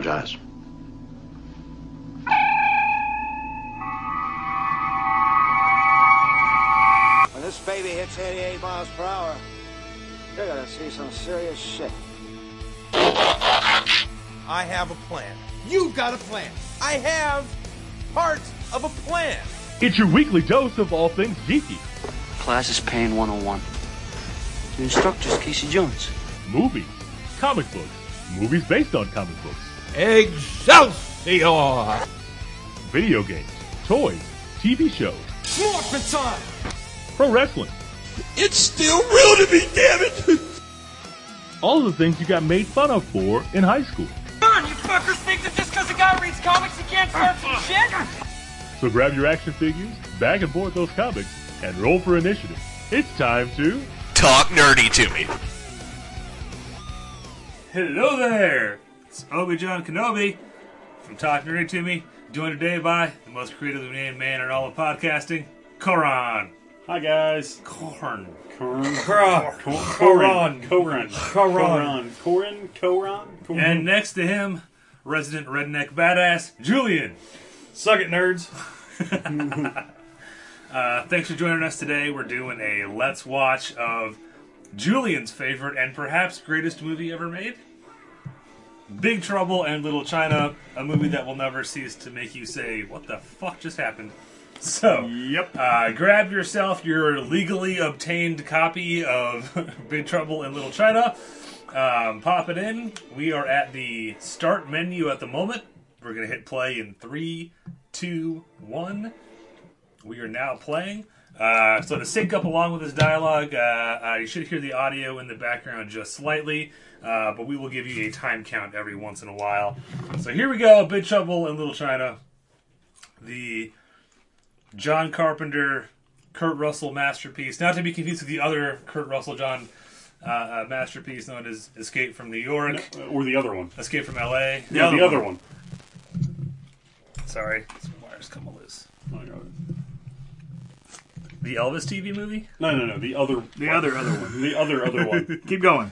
apologize. When this baby hits 88 miles per hour, you're gonna see some serious shit. I have a plan. You've got a plan. I have part of a plan. It's your weekly dose of all things geeky. Class is Pain 101. The instructor's Casey Jones. Movies, comic books, movies based on comic books, Excelsior! video games, toys, TV shows, Morphin time! pro wrestling, It's still real to me, damn it! all the things you got made fun of for in high school. Come on, you fuckers think that just because a guy reads comics he can't start some shit? So grab your action figures, bag and board those comics, and roll for initiative. It's time to Talk nerdy to me. Hello there! It's Obi-John Kenobi from Talking Nerdy to Me, joined today by the most creatively named man in all of podcasting, Koran. Hi, guys. Corn. Koran, Koran, Koran, Koran, Koran, Coron. And next to him, resident redneck badass, Julian. Suck it, nerds. uh, thanks for joining us today. We're doing a Let's Watch of Julian's favorite and perhaps greatest movie ever made. Big Trouble and Little China, a movie that will never cease to make you say, What the fuck just happened? So, Yep. uh, grab yourself your legally obtained copy of Big Trouble in Little China. Um, pop it in. We are at the start menu at the moment. We're going to hit play in three, two, one. We are now playing. Uh, so to sync up along with this dialogue, uh, uh, you should hear the audio in the background just slightly, uh, but we will give you a time count every once in a while. So here we go, Big Trouble in Little China, the John Carpenter, Kurt Russell masterpiece, not to be confused with the other Kurt Russell John uh, uh, masterpiece known as Escape from New York, Or the other one. Escape from L.A. The, the other one. Sorry, some wires come loose. Oh, no. The Elvis TV movie. No, no, no. The other. The other, other one. The other, other one. Keep going.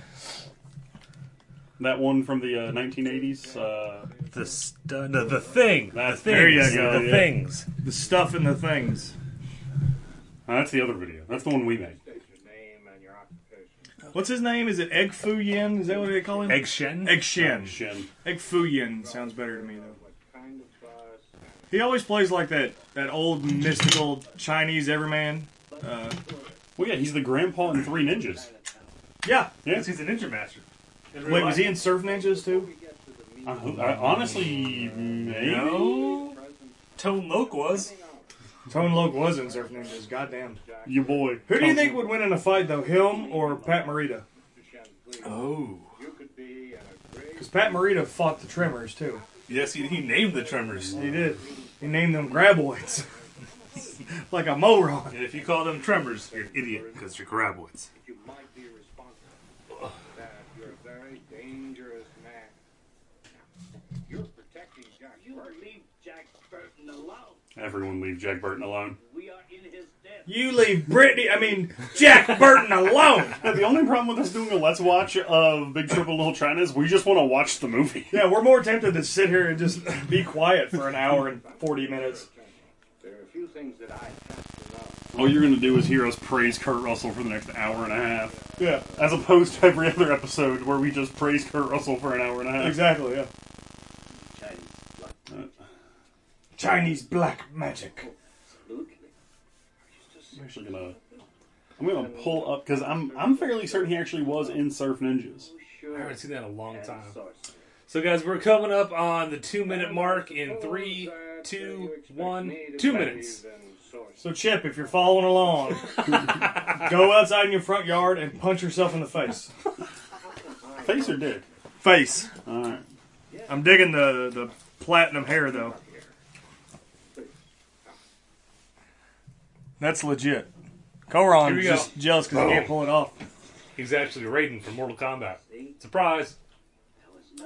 That one from the uh, 1980s. Uh, The stu- the, the thing. That's- the there you things. go, The yeah. things. The stuff and the things. that's the other video. That's the one we made. What's his name? Is it Egg Foo Yin? Is that what they call him? Egg Shen. Egg Shen. Shin. Egg Foo Yin sounds better to me though. He always plays like that that old mystical Chinese everyman. Uh, Well, yeah, he's the grandpa in Three Ninjas. yeah. Yeah. He's a ninja master. In real Wait, was he in Surf Ninjas too? I, I, honestly, maybe. No. Tone Loc was. Tone Loc was in Surf Ninjas. Goddamn. Your boy. Who do you think would win in a fight though, him or Pat Morita? Oh. Because Pat Morita fought the Tremors too. Yes, he, he named the Tremors. He did. He named them Graboids. like a moron. And if you call them Tremors, you're an idiot because you're graboids. You might be responsible. That you're a very dangerous man. You're protecting Jack Burton. leave Jack Burton alone. Everyone leave Jack Burton alone. We are in his debt. You leave Brittany, I mean Jack Burton alone. Yeah, the only problem with us doing a Let's Watch of Big Trouble in Little China is we just want to watch the movie. Yeah, we're more tempted to sit here and just be quiet for an hour and forty minutes. There are a few things that I have to know. All you're going to do is hear us praise Kurt Russell for the next hour and a half. Yeah, As opposed to every other episode where we just praise Kurt Russell for an hour and a half. exactly. Yeah. Chinese black magic. I'm actually gonna. I'm gonna pull up because I'm I'm fairly certain he actually was in Surf Ninjas. I haven't seen that in a long time. So, guys, we're coming up on the two minute mark in three, two, one, two minutes. So Chip, if you're following along, go outside in your front yard and punch yourself in the face. Face or dick? Face. All right. I'm digging the the platinum hair though. That's legit. Here we go. just jealous because he can't oh. pull it off. He's actually Raiden from Mortal Kombat. Surprise!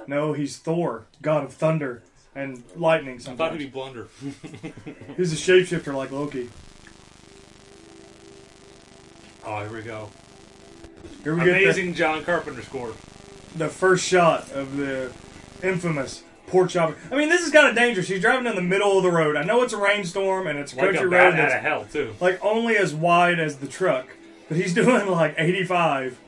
No, he's Thor, god of thunder and lightning. I thought he'd Sometimes be Blunder. he's a shapeshifter like Loki. Oh, here we go. Here we get Amazing John Carpenter score. the first shot of the infamous pork chopper. I mean, this is kind of dangerous. He's driving in the middle of the road. I know it's a rainstorm and it's a Like country a road bat out that's of hell too. like only as wide as the truck, but he's doing like 85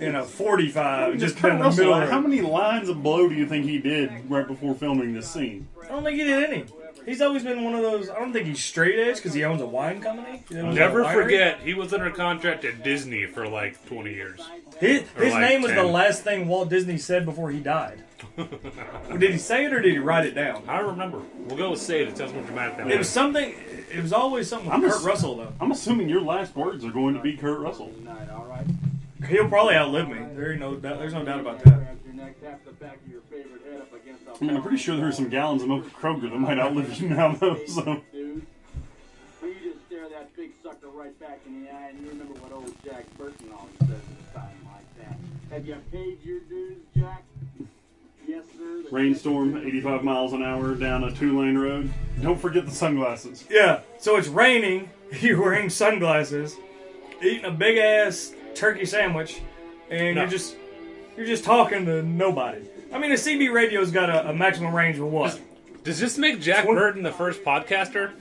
in a 45, Just just Kurt in the middle. Of the how road. many lines of blow do you think he did right before filming this scene? I don't think he did any. He's always been one of those. I don't think he's straight edge because he owns a wine company. He owns a Never forget, he was under contract at Disney for like 20 years. His, his like name was the last thing Walt Disney said before he died. did he say it or did he write it down? I don't remember. We'll go with say it. It sounds more dramatic than It was something. It was always something with I'm Kurt ass- Russell though. I'm assuming your last words are going to be Kurt Russell. Night, all right? He'll probably outlive me. There ain't no doubt. There's no doubt about that. Grab your neck, tap the back of your favorite head up against the I mean, I'm pretty sure there are some gallons of milk at Kroger that might outlive you now, though. So dude. You just stare that big sucker right back in the eye and you remember what old Jack Burton always says at a time like that. Have you paid your dues, Jack? Yes, sir. The rainstorm, 85 miles an hour down a two-lane road. Don't forget the sunglasses. Yeah. So it's raining. You're wearing sunglasses, eating a big ass turkey sandwich, and No. you're just you're just talking to nobody. I mean, a CB radio's got a, a maximum range of what? Does this make Jack Twen- Burton the first podcaster?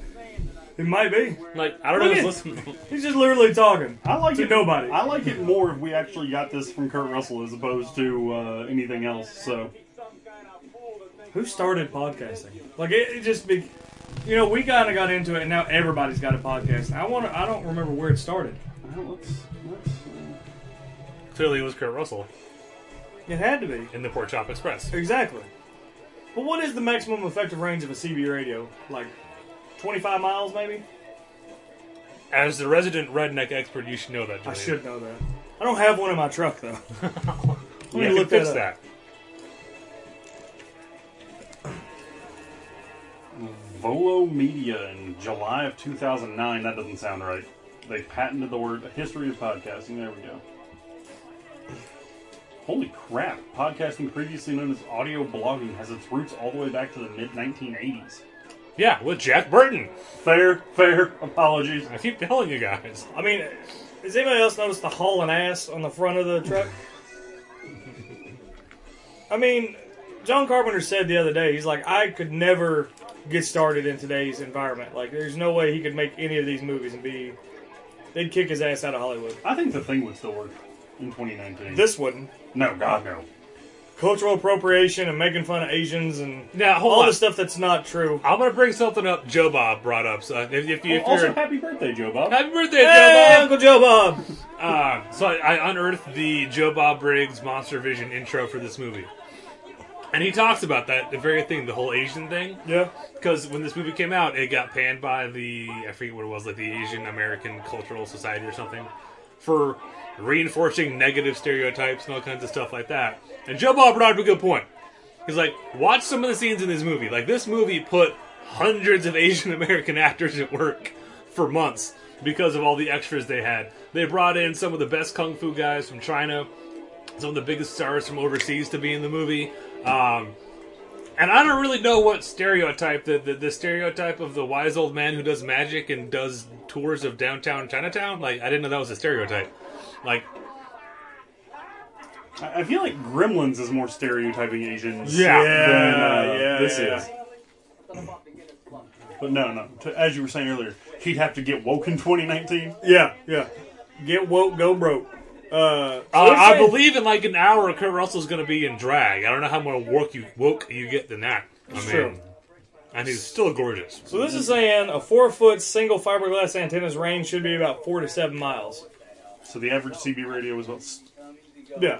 It might be. Like, I don't know Look who's at- listening. He's just literally talking. I like To it. nobody. I like it more if we actually got this from Kurt Russell as opposed to uh, anything else. So Who started podcasting? Like it, it just be, you know, we kind of got into it, and now everybody's got a podcast. I want to. I don't remember where it started. well, let's, let's, uh, Clearly, it was Kurt Russell It had to be in the Pork Chop Express. exactly. But what is the maximum effective range of a CB radio? Like twenty-five miles, maybe. As the resident redneck expert, you should know that. I Julian. should know that. I don't have one in my truck though. Let me You look can fix that up. that. Volo Media in July of 2009. That doesn't sound right. They patented the word history of podcasting. There we go. Holy crap! Podcasting, previously known as audio blogging, has its roots all the way back to the mid 1980s. Yeah, with Jack Burton. Fair, fair. Apologies. I keep telling you guys. I mean, has anybody else noticed the hauling ass on the front of the truck? I mean, John Carpenter said the other day, he's like, I could never get started in today's environment. Like, there's no way he could make any of these movies and be. They'd kick his ass out of Hollywood. I think the thing would still work in 2019. This wouldn't. no, God no. Cultural appropriation and making fun of Asians and Now, hold all on. the stuff that's not true. I'm gonna bring something up. Joe Bob brought up. So if, if, you, if also, you're happy birthday, Joe Bob. happy birthday, Hey, Joe Bob. Uncle Joe Bob! Uh, so I, I unearthed the Joe Bob Briggs Monster Vision intro for this movie, and he talks about that the very thing, the whole Asian thing. Yeah. Because when this movie came out, it got panned by the I forget what it was, like the Asian American Cultural Society or something, for reinforcing negative stereotypes and all kinds of stuff like that. And Joe Bob brought up a good point. He's like, watch some of the scenes in this movie. Like this movie put hundreds of Asian American actors at work for months because of all the extras they had. They brought in some of the best kung fu guys from China, some of the biggest stars from overseas to be in the movie. Um, and I don't really know what stereotype the, the the stereotype of the wise old man who does magic and does tours of downtown Chinatown. Like I didn't know that was a stereotype. Like I I feel like Gremlins is more stereotyping Asians Yeah. than uh, Yeah, this yeah. is. But no, no. To, as you were saying earlier, he'd have to get woke in 2019. Yeah, yeah. Get woke, go broke. Uh, so uh, I believe in like an hour, Kurt Russell's going to be in drag. I don't know how more work you woke you get than that. I mean, true. and he's still gorgeous. So this is saying a four foot single fiberglass antenna's range should be about four to seven miles. So the average CB radio is what? Yeah.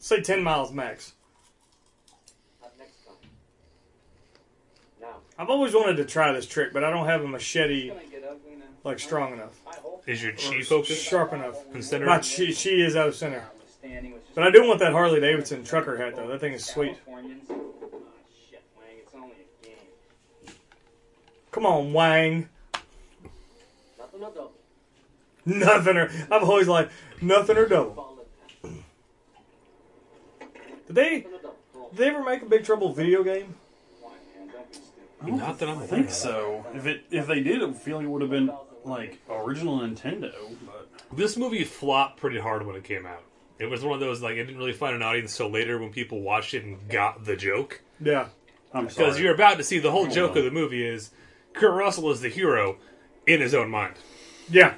Say ten miles max. I've always wanted to try this trick, but I don't have a machete like strong enough, Is your chi or focus sharp enough. in center? My she, she is out of center, but I do want that Harley Davidson trucker hat though. That thing is sweet. Come on, Wang. Nothing or double. Nothing or I've always like nothing or double. Did they? Did they ever make a Big Trouble video game? Not that I'm I aware think so. If it if they did, I feel like it would have been like original Nintendo. But This movie flopped pretty hard when it came out. It was one of those like it didn't really find an audience until later when people watched it and got the joke. Yeah. I'm sorry. Because you're about to see the whole Hold joke on. of the movie is Kurt Russell is the hero in his own mind. Yeah.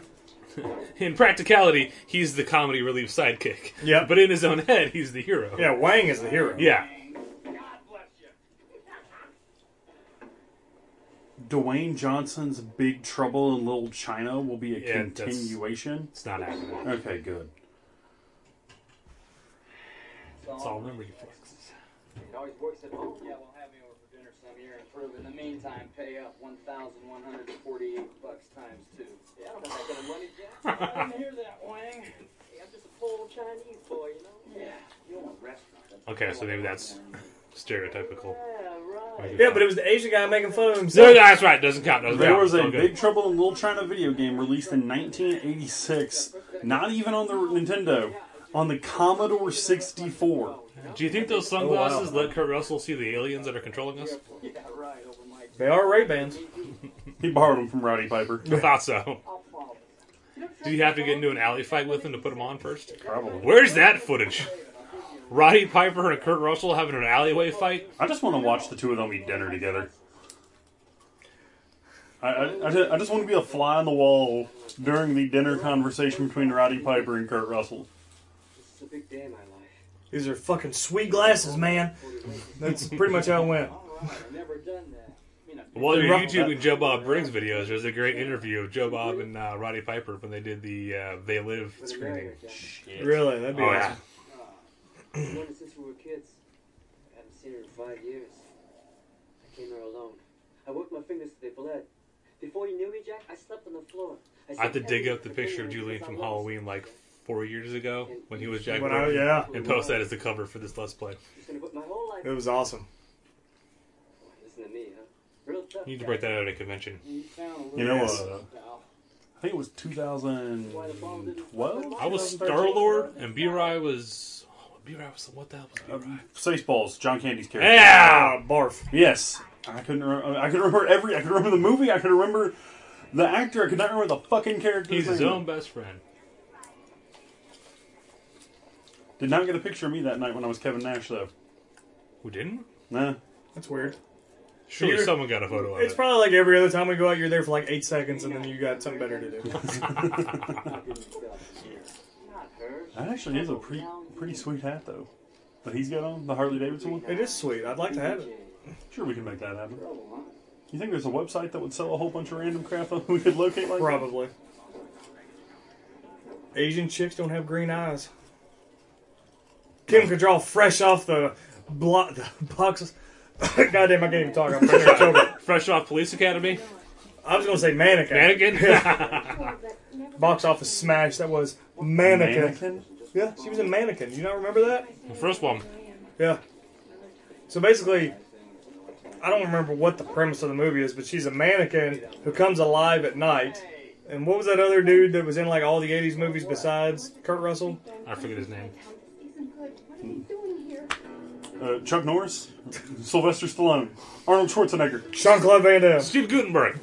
In practicality, he's the comedy relief sidekick. Yeah. But in his own head, he's the hero. Yeah, Wang is the hero. Yeah. Dwayne Johnson's Big Trouble in Little China will be a Yeah, continuation. It's not happening. Okay, good. That's all memory flexes. It always works at home. Yeah, we'll have you over for dinner some year and prove. In the meantime, pay up one thousand one hundred and forty-eight bucks times two. Yeah, I don't have that kind of money, Jack. I didn't hear that, Wang. Hey, I'm just a poor old Chinese boy, you know. Yeah, you own a restaurant. Okay, so maybe that's stereotypical. Yeah, right. Yeah, but it was the Asian guy making fun of No, himself. that's right. Doesn't count. Doesn't There count. was a All good. Big Trouble in Little China video game released in 1986, not even on the Nintendo, on the Commodore 64. Do you think those sunglasses let Kurt Russell see the aliens that are controlling us? Yeah, right. Over my. They are Ray Bans. He borrowed them from Roddy Piper. I thought so. I'll. Do you have to get into an alley fight with him to put them on first? Probably. Where's that footage? Roddy Piper and Kurt Russell having an alleyway fight? I just want to watch the two of them eat dinner together. I, I, I, just, I just want to be a fly on the wall during the dinner conversation between Roddy Piper and Kurt Russell. This is a big day in my life. These are fucking sweet glasses, man. That's pretty much how it went. All right, I've never done that. I mean, I've While you're Rock- YouTubing Joe Bob Briggs videos, there's a great interview of Joe Bob and uh, Roddy Piper when they did the uh, They Live screening. Really, that'd be Oh, awesome. yeah. Known her since we were kids. I haven't seen her in five years. I came here alone. I worked my fingers till they bled. Before you knew me, Jack, I slept on the floor. I have to dig up the picture of Julian from Halloween like four years ago when he was Jack When I, yeah, and post that as the cover for this Let's Play. She's gonna put my whole life. it was awesome. Listen to me, huh? Real tough. You need to break that out at a convention. You sound a little You know, what? uh. I think it was 2012. I was Star Lord, and B Rye was. Oh, B Rye was. What the hell was B Rye? Spaceballs, John Candy's character. Yeah! Ah, barf. Yes, I couldn't. Re- I could remember every. I could remember the movie. I could remember the actor. I could not remember the fucking character. He's his own best friend. Did not get a picture of me that night when I was Kevin Nash though. Who didn't? Nah. That's weird. Surely You're- someone got a photo of It's it. probably like every other time we go out, you're there for like eight seconds, and then you got something better to do. Not her. That actually is a pretty pretty sweet hat though. That he's got on the Harley Davidson one. It is sweet. I'd like to have it. Sure, we can make that happen. You think there's a website that would sell a whole bunch of random crap that we could locate like that? Probably. Asian chicks don't have green eyes. Kim could draw fresh off the block the boxes. Goddamn, I can't even talk. I'm pretty much over. Fresh off Police Academy? I was gonna say mannequin. Mannequin? Box office smash. That was mannequin. Mannequin? Yeah, she was a mannequin. You not remember that? the first one. Yeah. So basically, I don't remember what the premise of the movie is, but she's a mannequin who comes alive at night. And what was that other dude that was in like all the '80s movies besides Kurt Russell? I forget his name. Uh, Chuck Norris, Sylvester Stallone, Arnold Schwarzenegger, Jean Claude Van Damme, Steve Guttenberg.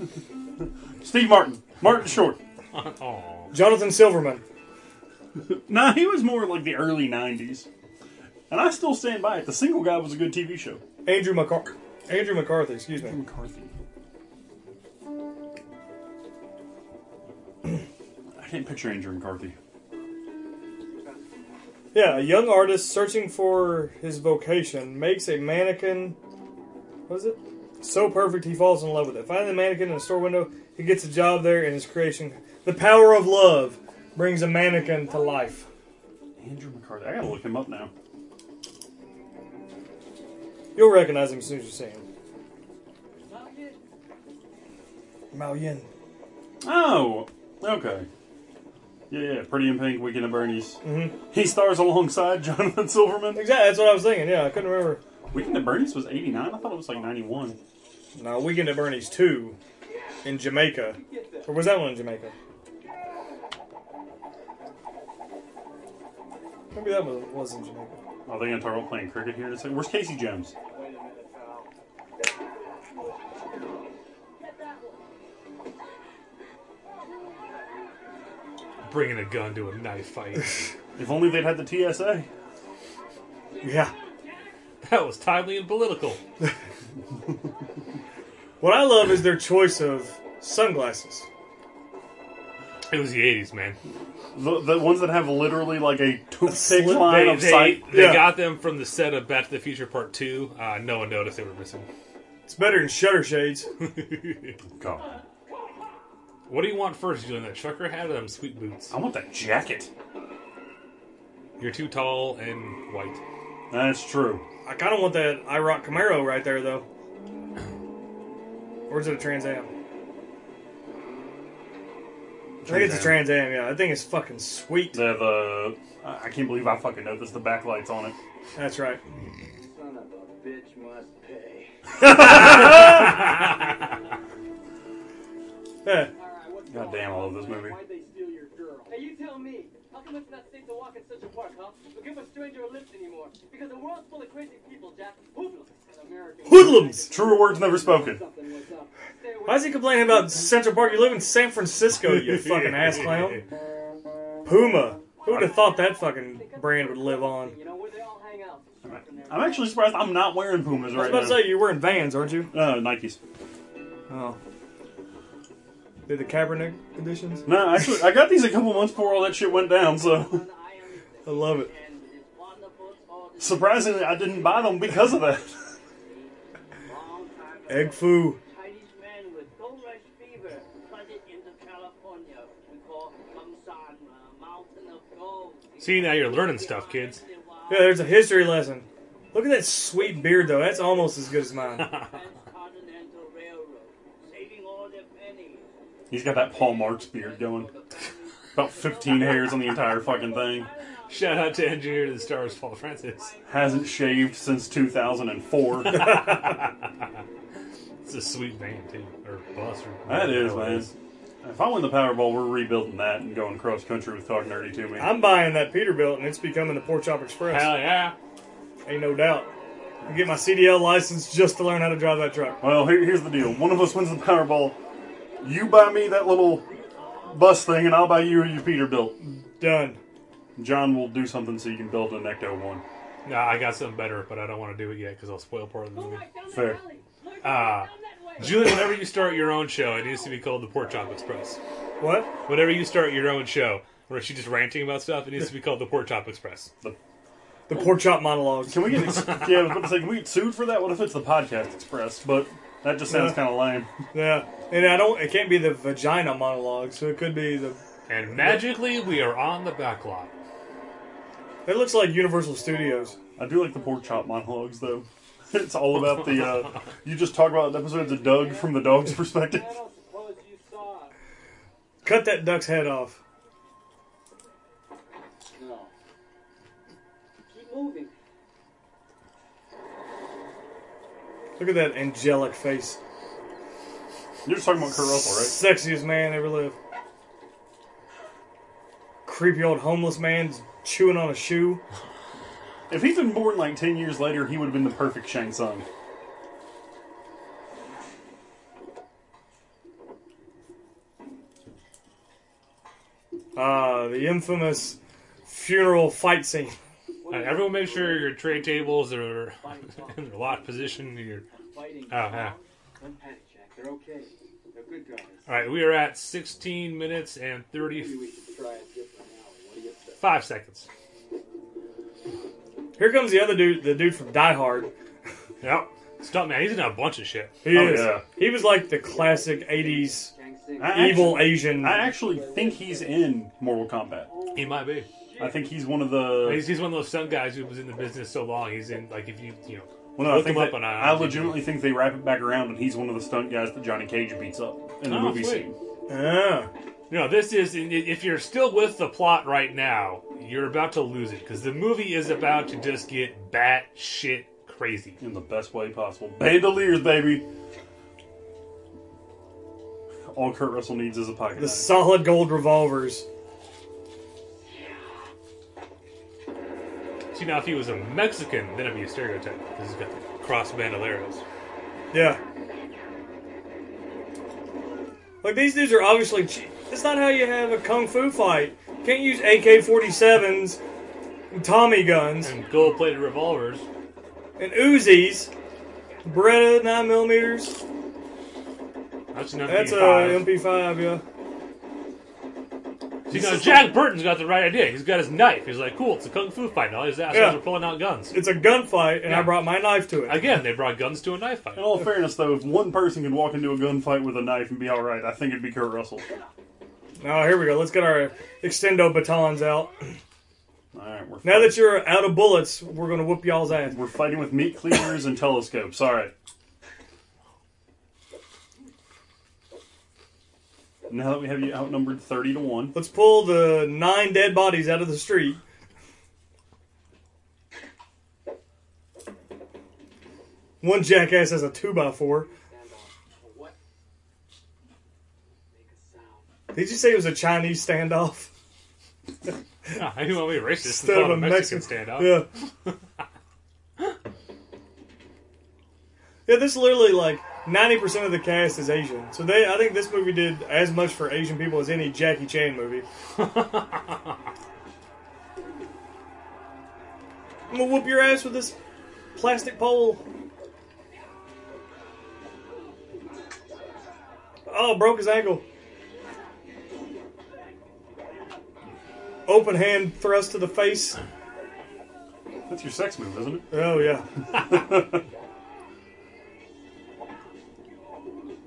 Steve Martin, Martin Short. oh. Jonathan Silverman. Nah, he was more like the early '90s, and I still stand by it. The Single Guy was a good TV show. Andrew McCarthy. Andrew McCarthy, excuse me. McCarthy. I didn't picture Andrew McCarthy. Yeah, a young artist searching for his vocation makes a mannequin. What is it? So perfect he falls in love with it. Finding the mannequin in a store window, he gets a job there, and his creation, the power of love, brings a mannequin to life. Andrew McCarthy. I gotta look him up now. You'll recognize him as soon as you see him. Miao Yin. Oh, okay. Yeah, yeah. Pretty in Pink, Weekend at Bernie's. Mhm. He stars alongside Jonathan Silverman. Exactly, that's what I was thinking. Yeah, I couldn't remember. Weekend at Bernie's was '89. I thought it was like '91. No, Weekend at Bernie's 2 in Jamaica. Or was that one in Jamaica? Maybe that was, was in Jamaica. Are they gonna talk about playing cricket here in a second? Where's Casey Jones? Wait a minute, pal. Bringing a gun to a knife fight. If only they'd had the TSA. Yeah. That was timely and political. What I love is their choice of sunglasses. It was the 80s, man. The, the ones that have literally like a toothpick slit- line They, of they, sight. they Yeah. got them from the set of Back to the Future Part 2. Uh, no one noticed they were missing. It's better than shutter shades. God. What do you want first, You Julian? That trucker hat or them sweet boots? I want that jacket. You're too tall and white. That's true. I kind of want that IROC Camaro right there, though. Or is it a Trans Am? I think it's a Trans Am, yeah. That thing is fucking sweet. They have the. I I can't believe I fucking know this. The backlights on it. That's right. Son of a bitch must pay. Yeah. God damn, I love this movie. Why'd they steal your girl? Hey, you tell me. How come it's not safe to walk in Central Park, huh? Or give a stranger a lift anymore? Because the world's full of crazy people, Jack. Hoodlums. An American Hoodlums! Truer words never spoken. something was up. Stay away. Why is he complaining about Central Park? You live in San Francisco, you fucking ass clown. Puma. Who would have thought that fucking brand would live on? You know where they all hang out. I'm actually surprised I'm not wearing Pumas right now. I was about to say, you're wearing Vans, aren't you? Uh, Nikes. Oh. They're the Kaepernick editions? No, actually, I got these a couple months before all that shit went down. So I love it. surprisingly, I didn't buy them because of that. Egg foo. Chinese man with gold rush fever flooded into California. We call Mumsan, Mountain of Gold. See, now you're learning stuff, kids. Yeah, there's a history lesson. Look at that sweet beard, though. That's almost as good as mine. He's got that Paul Marks beard going. About 15 hairs on the entire fucking thing. Shout out to Engineer to the Stars, Paul Francis. Hasn't shaved since 2004. It's a sweet band, too. Or bus. Or that is, man. is. If I win the Powerball, we're rebuilding that and going cross country with Talk Nerdy to me. I'm buying that Peterbilt, and it's becoming the Pork Chop Express. Hell yeah. Ain't no doubt. I get my CDL license just to learn how to drive that truck. Well, here, here's the deal. One of us wins the Powerball. You buy me that little bus thing, and I'll buy you your Peterbilt. Done. John will do something so you can build an Ecto one. No, I got something better, but I don't want to do it yet because I'll spoil part of the movie. Fair. Uh, Julian, whenever you start your own show, it needs to be called the Pork Chop Express. What? Whenever you start your own show, where she's just ranting about stuff, it needs to be called the Pork Chop Express. The Pork Chop monologues. Can we get? Ex- yeah, I was about to say, can we get sued for that? What if it's the Podcast Express? But that just sounds Yeah. kind of lame. Yeah. And I don't. It can't be the vagina monologue, so it could be the. And magically, we are on the back lot. It looks like Universal Studios. I do like the pork chop monologues, though. It's all about the. Uh, you just talk about episodes of Doug from the dog's perspective. I don't suppose you saw. Cut that duck's head off. No. Keep moving. Look at that angelic face. You're just talking about Kurt Russell, right? Sexiest man ever lived. Creepy old homeless man chewing on a shoe. If he'd been born like ten years later, he would have been the perfect Shang Tsung. Ah, the infamous funeral fight scene. Uh, everyone, make sure your tray tables are in their locked position. Your Fighting. oh yeah. Don't panic, Jack. They're okay. They're good guys. All right, we are at 16 minutes and Maybe 35 we should try a different alley. What do you say? seconds. Here comes the other dude, the dude from Die Hard. Yep. Stop man, he's in a bunch of shit. He Oh, is. yeah. He was like the classic '80s I evil actually, Asian. I actually think he's in Mortal Kombat. He might be. I think he's one of the. He's, he's one of those stunt guys who was in the business so long. He's in like if you you know Well, no, I look think him that- up on I legitimately think they wrap it back around, and he's one of the stunt guys that Johnny Cage beats up in the Oh, movie sweet. scene. Ah. You know, this is if you're still with the plot right now, you're about to lose it because the movie is about to just get bat shit crazy. in the best way possible. Bandoliers, baby. All Kurt Russell needs is a pocket the knife. solid gold revolvers. See now, if he was a Mexican, then it'd be a stereotype because he's got the cross bandoleros. Yeah. Like these dudes are obviously. che- It's not how you have a kung fu fight. Can't use AK 47s Tommy guns And gold plated revolvers. and Uzis. Beretta 9 millimeters. That's an That's a MP5. MP5, yeah. See, now Jack Burton's got the right idea. He's got his knife. He's like, cool, it's a kung fu fight. And all these assholes Yeah. are pulling out guns. It's a gunfight, and Yeah. I brought my knife to it. Again, they brought guns to a knife fight. In all fairness, though, if one person could walk into a gunfight with a knife and be all right, I think it'd be Kurt Russell. Oh, here we go. Let's get our extendo batons out. All right, we're Now that you're out of bullets, we're gonna whoop y'all's ass. we're fighting with meat cleavers and telescopes. All right. Now that we have you outnumbered thirty to one, Let's pull the nine dead bodies out of the street. One jackass has a two by four. What? Make a sound. Did you say it was a Chinese standoff I didn't want to be racist. It's instead of a Mexican standoff. Yeah. yeah, this is literally like ninety percent of the cast is Asian. So they, I think this movie did as much for Asian people as any Jackie Chan movie. I'm gonna whoop your ass with this plastic pole. Oh, broke his ankle. Open hand thrust to the face. that's your sex move, isn't it? Oh yeah.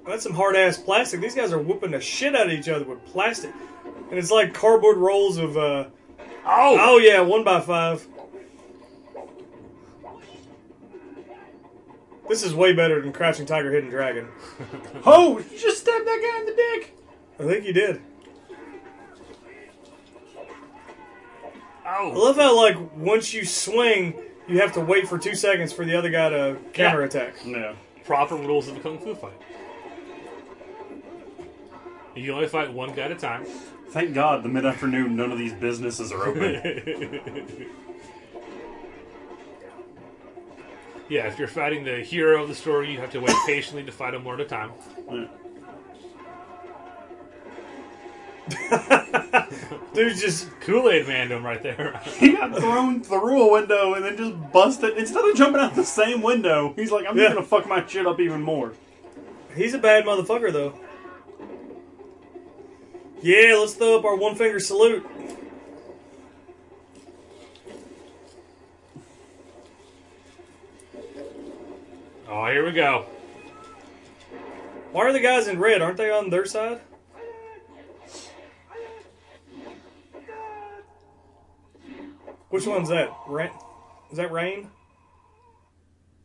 That's some hard ass plastic. These guys are whooping the shit out of each other with plastic, and it's like cardboard rolls of. uh Oh! Oh yeah, one by five. This is way better than Crouching Tiger, Hidden Dragon. Oh, you just stabbed that guy in the dick. I think you did. I Oh! love how like once you swing, you have to wait for two seconds for the other guy to counter attack. Yeah. Proper rules of a kung fu fight. You can only fight one guy at a time. Thank God, the mid afternoon, none of these businesses are open. Yeah, if you're fighting the hero of the story, you have to wait patiently to fight him one at a time. Yeah. Dude, just Kool Aid Man him right there. he got thrown through a window and then just busted. Instead of jumping out the same window, he's like, I'm Yeah. just gonna fuck my shit up even more. He's a bad motherfucker, though. Yeah, let's throw up our one finger salute. oh, here we go. Why are the guys in red? Aren't they on their side? Which one's that? Rain? Is that rain?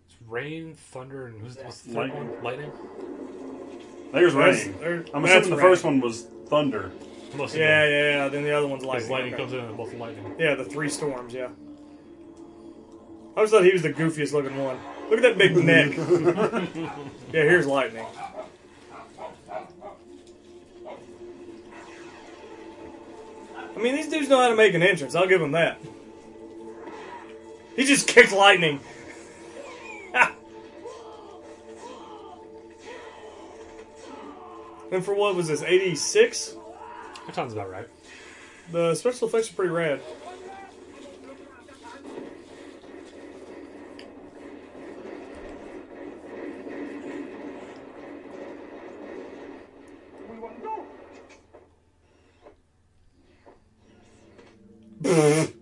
It's rain, thunder, and who's what's the third Lightning. one? Lightning. There's That's- rain. there- I'm that's assuming the rain. first one was thunder. Must have Yeah, been. yeah, yeah. Then the other one's Because lightning. lightning Okay. comes in and both lightning. Yeah, the three storms. Yeah. I always thought he was the goofiest looking one. Look at that big neck. yeah, here's lightning. I mean, these dudes know how to make an entrance. I'll give them that. He just kicked lightning. And for what was this? 86? That sounds about right. The special effects are pretty rad.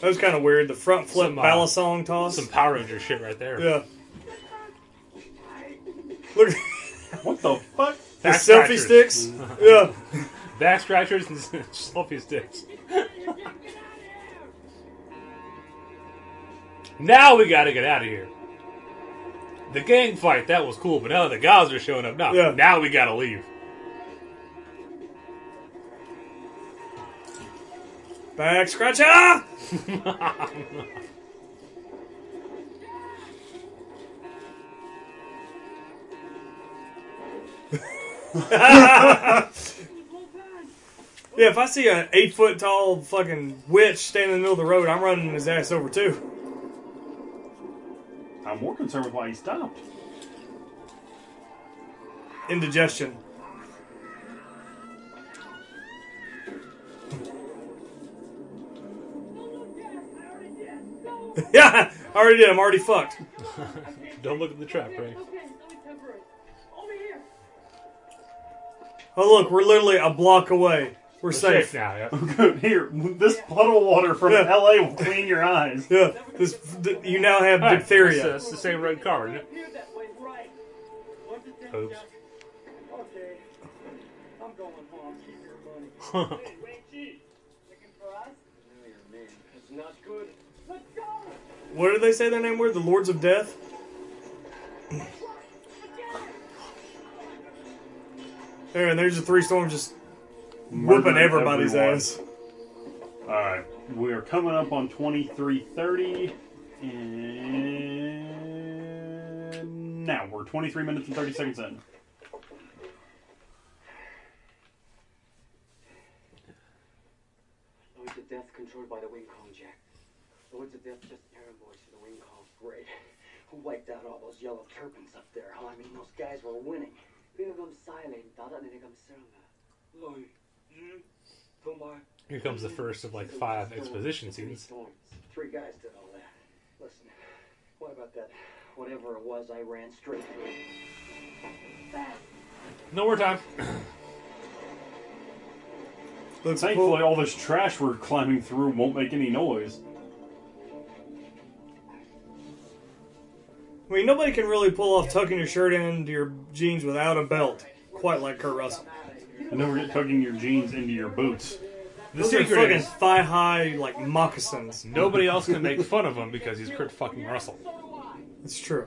That was kind of weird. The front flip Some, uh, balisong toss. Some Power Ranger shit right there. yeah. Look, What the fuck? the Back selfie scratchers. sticks. Yeah. Back scratchers and selfie sticks. now we gotta get out of here. The gang fight, that was cool, but now the guys are showing up. Now, Yeah. now we gotta leave. Back scratch. yeah, if I see an eight foot tall fucking witch standing in the middle of the road, I'm running his ass over too. I'm more concerned with why he stopped. Indigestion. yeah, I already did. I'm already fucked. Don't look at the trap, right? Oh look, we're literally a block away. We're, We're safe. safe now. Yeah. Good. Here, this puddle of water from Yeah. LA will clean your eyes. Yeah, this, th- you now have Alright, diphtheria. That's, uh, it's the same red car, isn't it? Appeared that way, right. What's it then, Oops. Okay. I'm going home. Keep your money. hey, Reggie. Looking for us? No, you're mean. It's not good. Let's go! What did they say their name were? The Lords of Death? There, and there's the three storms just whooping everybody's everyone. ass. Alright, we are coming up on 2330. And now we're 23 minutes and 30 seconds in. Lords of Death controlled by the Wing Kong, Jack. Lords of Death just paranoid to the Wing Kong. Great. Who wiped out all those yellow turbans up there, huh? I mean, those guys were winning. Binagam silent, dada nigam seranga. Loy, you, Tomar. Here comes the mm. first of like five exposition scenes. Three guys did all that. Listen, what about that? Whatever it was, I ran straight through. No more time. Looks Thankfully, cool. all this trash we're climbing through won't make any noise. I mean, nobody can really pull off tucking your shirt into your jeans without a belt, quite like Kurt Russell. And don't forget tucking your jeans into your boots. The Those are fucking is thigh high, like moccasins. nobody else can make fun of him because he's Kurt fucking Russell. It's true.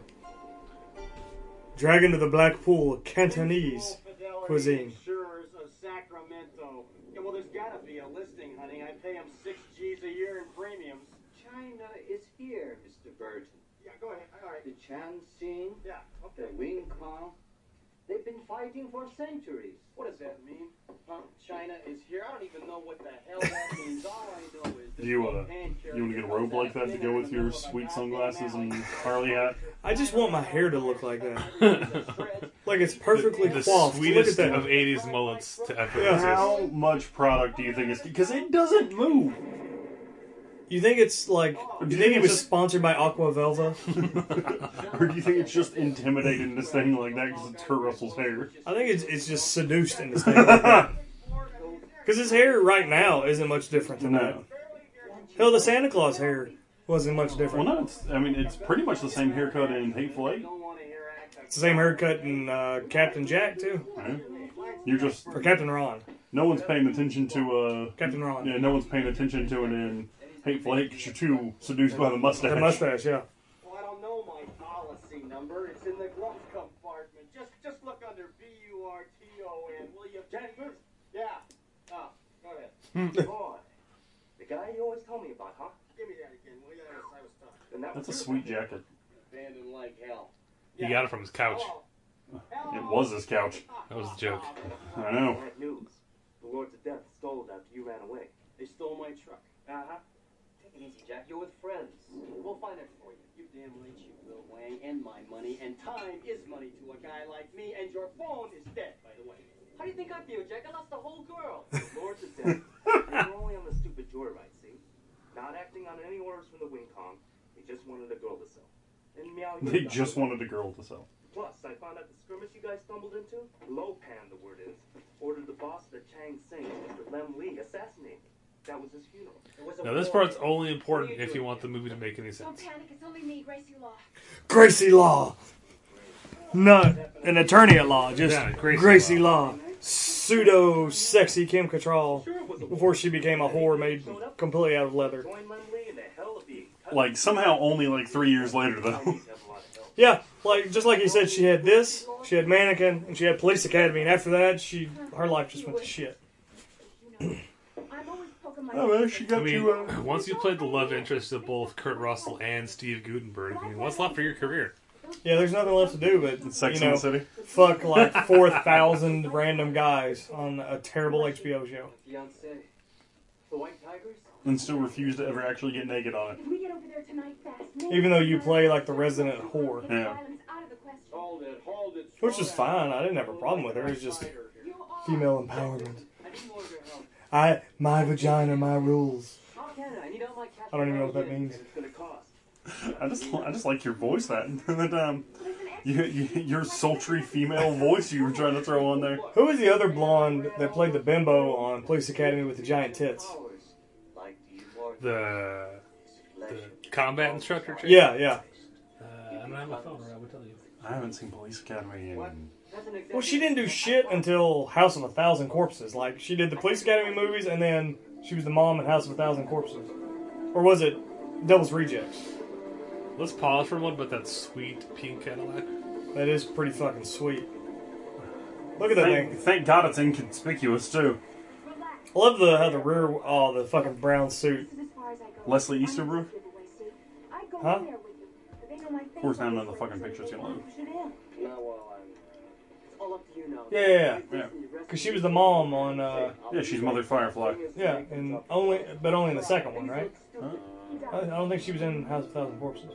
Dragon to the Black Pool, Cantonese cuisine. Insurers of Sacramento. Yeah, well, there's gotta be a listing, honey. I pay him six G's a year in premiums. China is here, Mr. Burton. Yeah, go ahead. All right. The Chang Sing, Yeah, the okay. Wing Kong. They've been fighting for centuries. What does that mean? Huh? China is here. I don't even know what the hell that means. All I know is Do you, uh, You want to get a robe like that to go with your sweet sunglasses and Harley hat? I just want my hair to look like that. Like it's perfectly The coiffed. Look at sweetest that. of 80s mullets to ever Yeah. exist. How much product do you think it's because it doesn't move? You think it's like? Do You think it was just- sponsored by Aqua Velva? or do you think it's just intimidated into staying like that because it's Kurt Russell's hair? I think it's it's just seduced into staying like that. Because his hair right now isn't much different than that. No. Hell, the Santa Claus hair wasn't much different. Well, different. no, it's, I mean, it's pretty much the same haircut in Hateful Eight. It's the same haircut in uh, Captain Jack too, Right? You're just or Captain Ron. no one's paying attention to uh Captain Ron. yeah no one's paying attention to it in Hateful Eight because you're too seduced by the mustache. The mustache, yeah. Well, I don't know my policy number. It's in the glove compartment. Just just look under B U R T O N. Will you? Jennifer? Yeah. Oh, go ahead. Boy, the guy you always tell me about, huh? Give me that again. Will you? I was talking. And that That's a sweet jacket. abandoned like hell. He got it from his couch. Hello. It was his couch. That was the joke. I know. Bad news. The Lords of Death stole it after you ran away. They stole my truck. Uh-huh. Take it easy, Jack. You're with friends. We'll find it for you. You damn right you will, Wang. And my money. And time is money to a guy like me. And your phone is dead, by the way. How do you think I feel, Jack? I lost the whole girl. The Lords Death. they were only on the stupid joyride, see? Not acting on any orders from the Wing Kong. They just wanted a girl to sell. And meow. They just wanted a girl to sell. Plus, I found out the skirmish you guys stumbled into, Lo Pan, the word is, ordered the boss of the Chang Sing, Mr. Lem Lee, assassinated. That was his funeral. It was a Now, this part's only important if you want the movie to make any Don't sense. panic, it's only me, Gracie Law. Gracie Law. Not an attorney at law, just Yeah, Gracie Gracie, Law. Pseudo sexy Kim Cattrall before she became a whore made completely out of leather. Join Lem Lee in the hell of being cut. Like somehow only like three years later though. Chinese have a lot of help. Yeah, like just like you said, she had this, she had Mannequin, and she had Police Academy, and after that, she her life just went to shit. You know, I'm always poking my Oh man, she I mean, you. Uh, once you played the love interest of both Kurt Russell and Steve Guttenberg, I mean, what's left for your career? Yeah, there's nothing left to do but Sex you in know the City. fuck like four thousand random guys on a terrible HBO show. Fiance. The White Tigers? and still refuse to ever actually get naked on it. If we get over there tonight fast, Even though you play like the resident whore, Yeah. Violence out of the question. Hold it, hold it. which is fine. I didn't have a problem with her. It's just You are. female empowerment. I need more of your help. I my vagina, my rules. How can I? I need all my cash. I don't even know what that means. it's gonna cost. I just I just like your voice that that um you, you, your sultry female voice you were trying to throw on there. Who was the other blonde that played the bimbo on Police Academy with the giant tits? The the combat instructor. chick? Yeah, yeah. Uh, I don't have my phone around. I will tell you. I haven't seen Police Academy in. Well, she didn't do shit until House of a Thousand Corpses. Like, she did the Police Academy movies, and then she was the mom in House of a Thousand Corpses. Or was it Devil's Rejects? Let's pause for a moment. But that sweet pink Cadillac. That is pretty fucking sweet. Look at that Thank, thing. thank God it's inconspicuous too. I love the how the rear, oh, the fucking brown suit. Leslie Easterbrook. Huh? Of course, now none of the fucking pictures gonna load. Yeah, yeah, yeah. Because she was the mom on, uh, yeah, she's Mother Firefly. yeah, and only, but only in the second one, right? Huh? I, I don't think she was in House of a Thousand Corpses.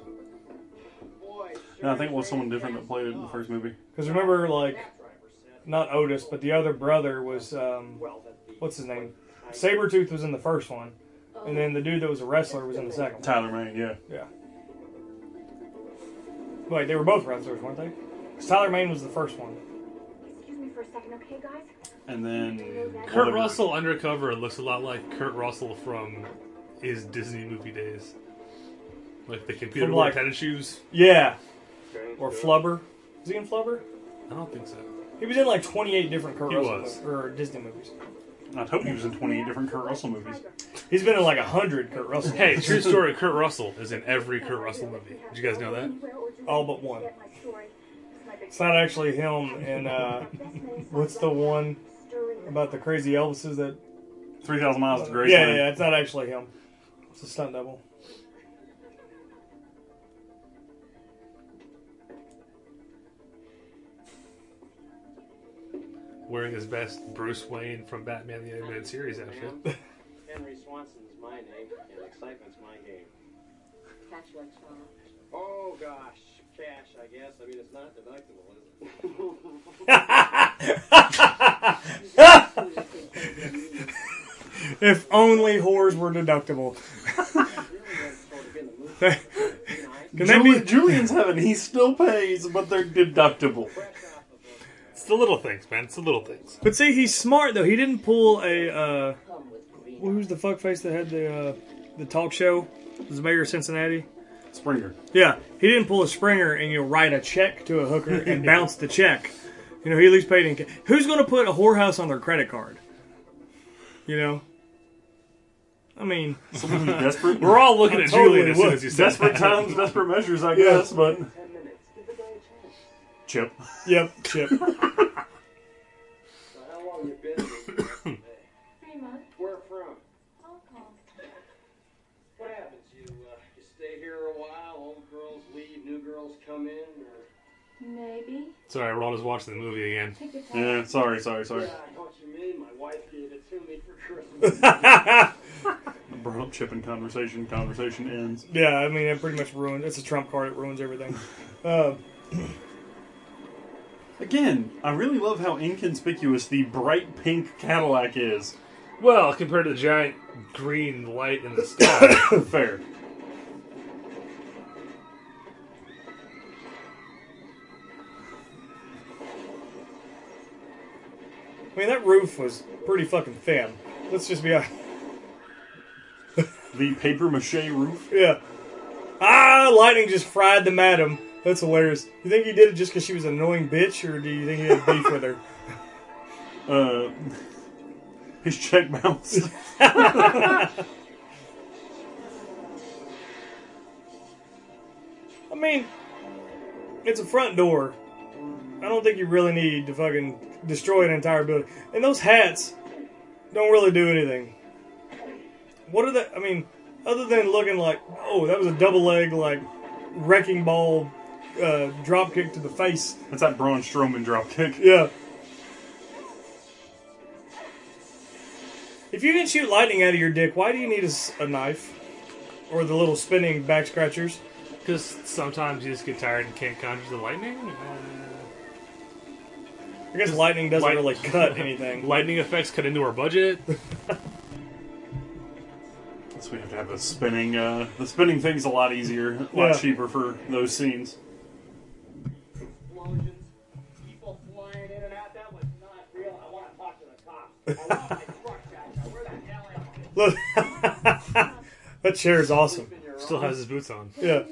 No, I think it was someone different that played it in the first movie. Because remember, like, not Otis, but the other brother was, um, what's his name? Sabretooth was in the first one, and then the dude that was a wrestler was in the second one. Tyler Mane, yeah. Yeah. Wait, they were both wrestlers, weren't they? 'Cause Tyler Mane was the first one. Excuse me for a second, okay, guys? And then Kurt whatever- Russell undercover looks a lot like Kurt Russell from his Disney movie days. Like the computer From, like- tennis shoes. Yeah. Or Flubber. Is he in Flubber? I don't think so. He was in like 28 different Kurt He Russell was. mo- or Disney movies. I'd hope he was in 28 different Kurt Russell movies. He's been in like a hundred Kurt Russell. Hey, movies. true story. Kurt Russell is in every Kurt Russell movie. Did you guys know that? All but one. It's not actually him. And uh, what's the one about the crazy Elvises that? 3,000 Miles to Graceland. yeah, yeah, it's not actually him. It's a stunt double. Wearing his best Bruce Wayne from Batman the Animated Series outfit. Henry Swanson's my name, and excitement's my game. Catch like Sean. Oh gosh, cash, I guess. I mean, it's not deductible, is it? if only whores were deductible. Can that Juli- be? Julian's heaven, he still pays, but they're deductible. It's the little things, man. It's the little things. But see, he's smart though. He didn't pull a. Uh, who's the fuckface that had the uh, the talk show? Was the mayor of Cincinnati? Springer. Yeah, he didn't pull a Springer and you know write a check to a hooker and bounce the check. You know, he at least paid in. ca- Who's going to put a whorehouse on their credit card? You know. I mean, Someone who's desperate. We're all looking I at totally Julian as soon would. as you said Desperate that. times, desperate measures, I Yeah. guess, but. Ten minutes. Give the guy a chance. Chip. yep, chip. stay here a while. Old girls leave, new girls come in. Or... Maybe. Sorry, Ron is watching the movie again. Take your time. Yeah, sorry, sorry, sorry. Yeah, I know what you mean. My wife gave it to me for Christmas. Brought up Chip in conversation, conversation ends. yeah, I mean, it pretty much ruined. It's a trump card. It ruins everything. Uh, Again, I really love how inconspicuous the bright pink Cadillac is. Well, compared to the giant green light in the sky. Fair. I mean, that roof was pretty fucking thin. Let's just be honest. The paper mache roof. Yeah. Ah, lightning just fried the madam. That's hilarious. You think he did it just because she was an annoying bitch, or do you think he had beef with her? Uh, his check bounced. I mean, it's a front door. I don't think you really need to fucking destroy an entire building. And those hats don't really do anything. What are the? I mean, other than looking like, oh, that was a double leg like wrecking ball uh, drop kick to the face. That's that Braun Strowman drop kick. Yeah. If you can shoot lightning out of your dick, why do you need a knife or the little spinning back scratchers? Because sometimes you just get tired and can't conjure the lightning. Uh, I guess lightning doesn't light- really cut anything. lightning effects cut into our budget. So we have to have the spinning. Uh, the spinning thing's a lot easier, a lot Yeah. cheaper for those scenes. Explosions, people flying in and out. That was not real. I want to talk to the cops. I want my truck back. Now, where the hell am I? Look, that chair is awesome. Still has his boots on. Yeah.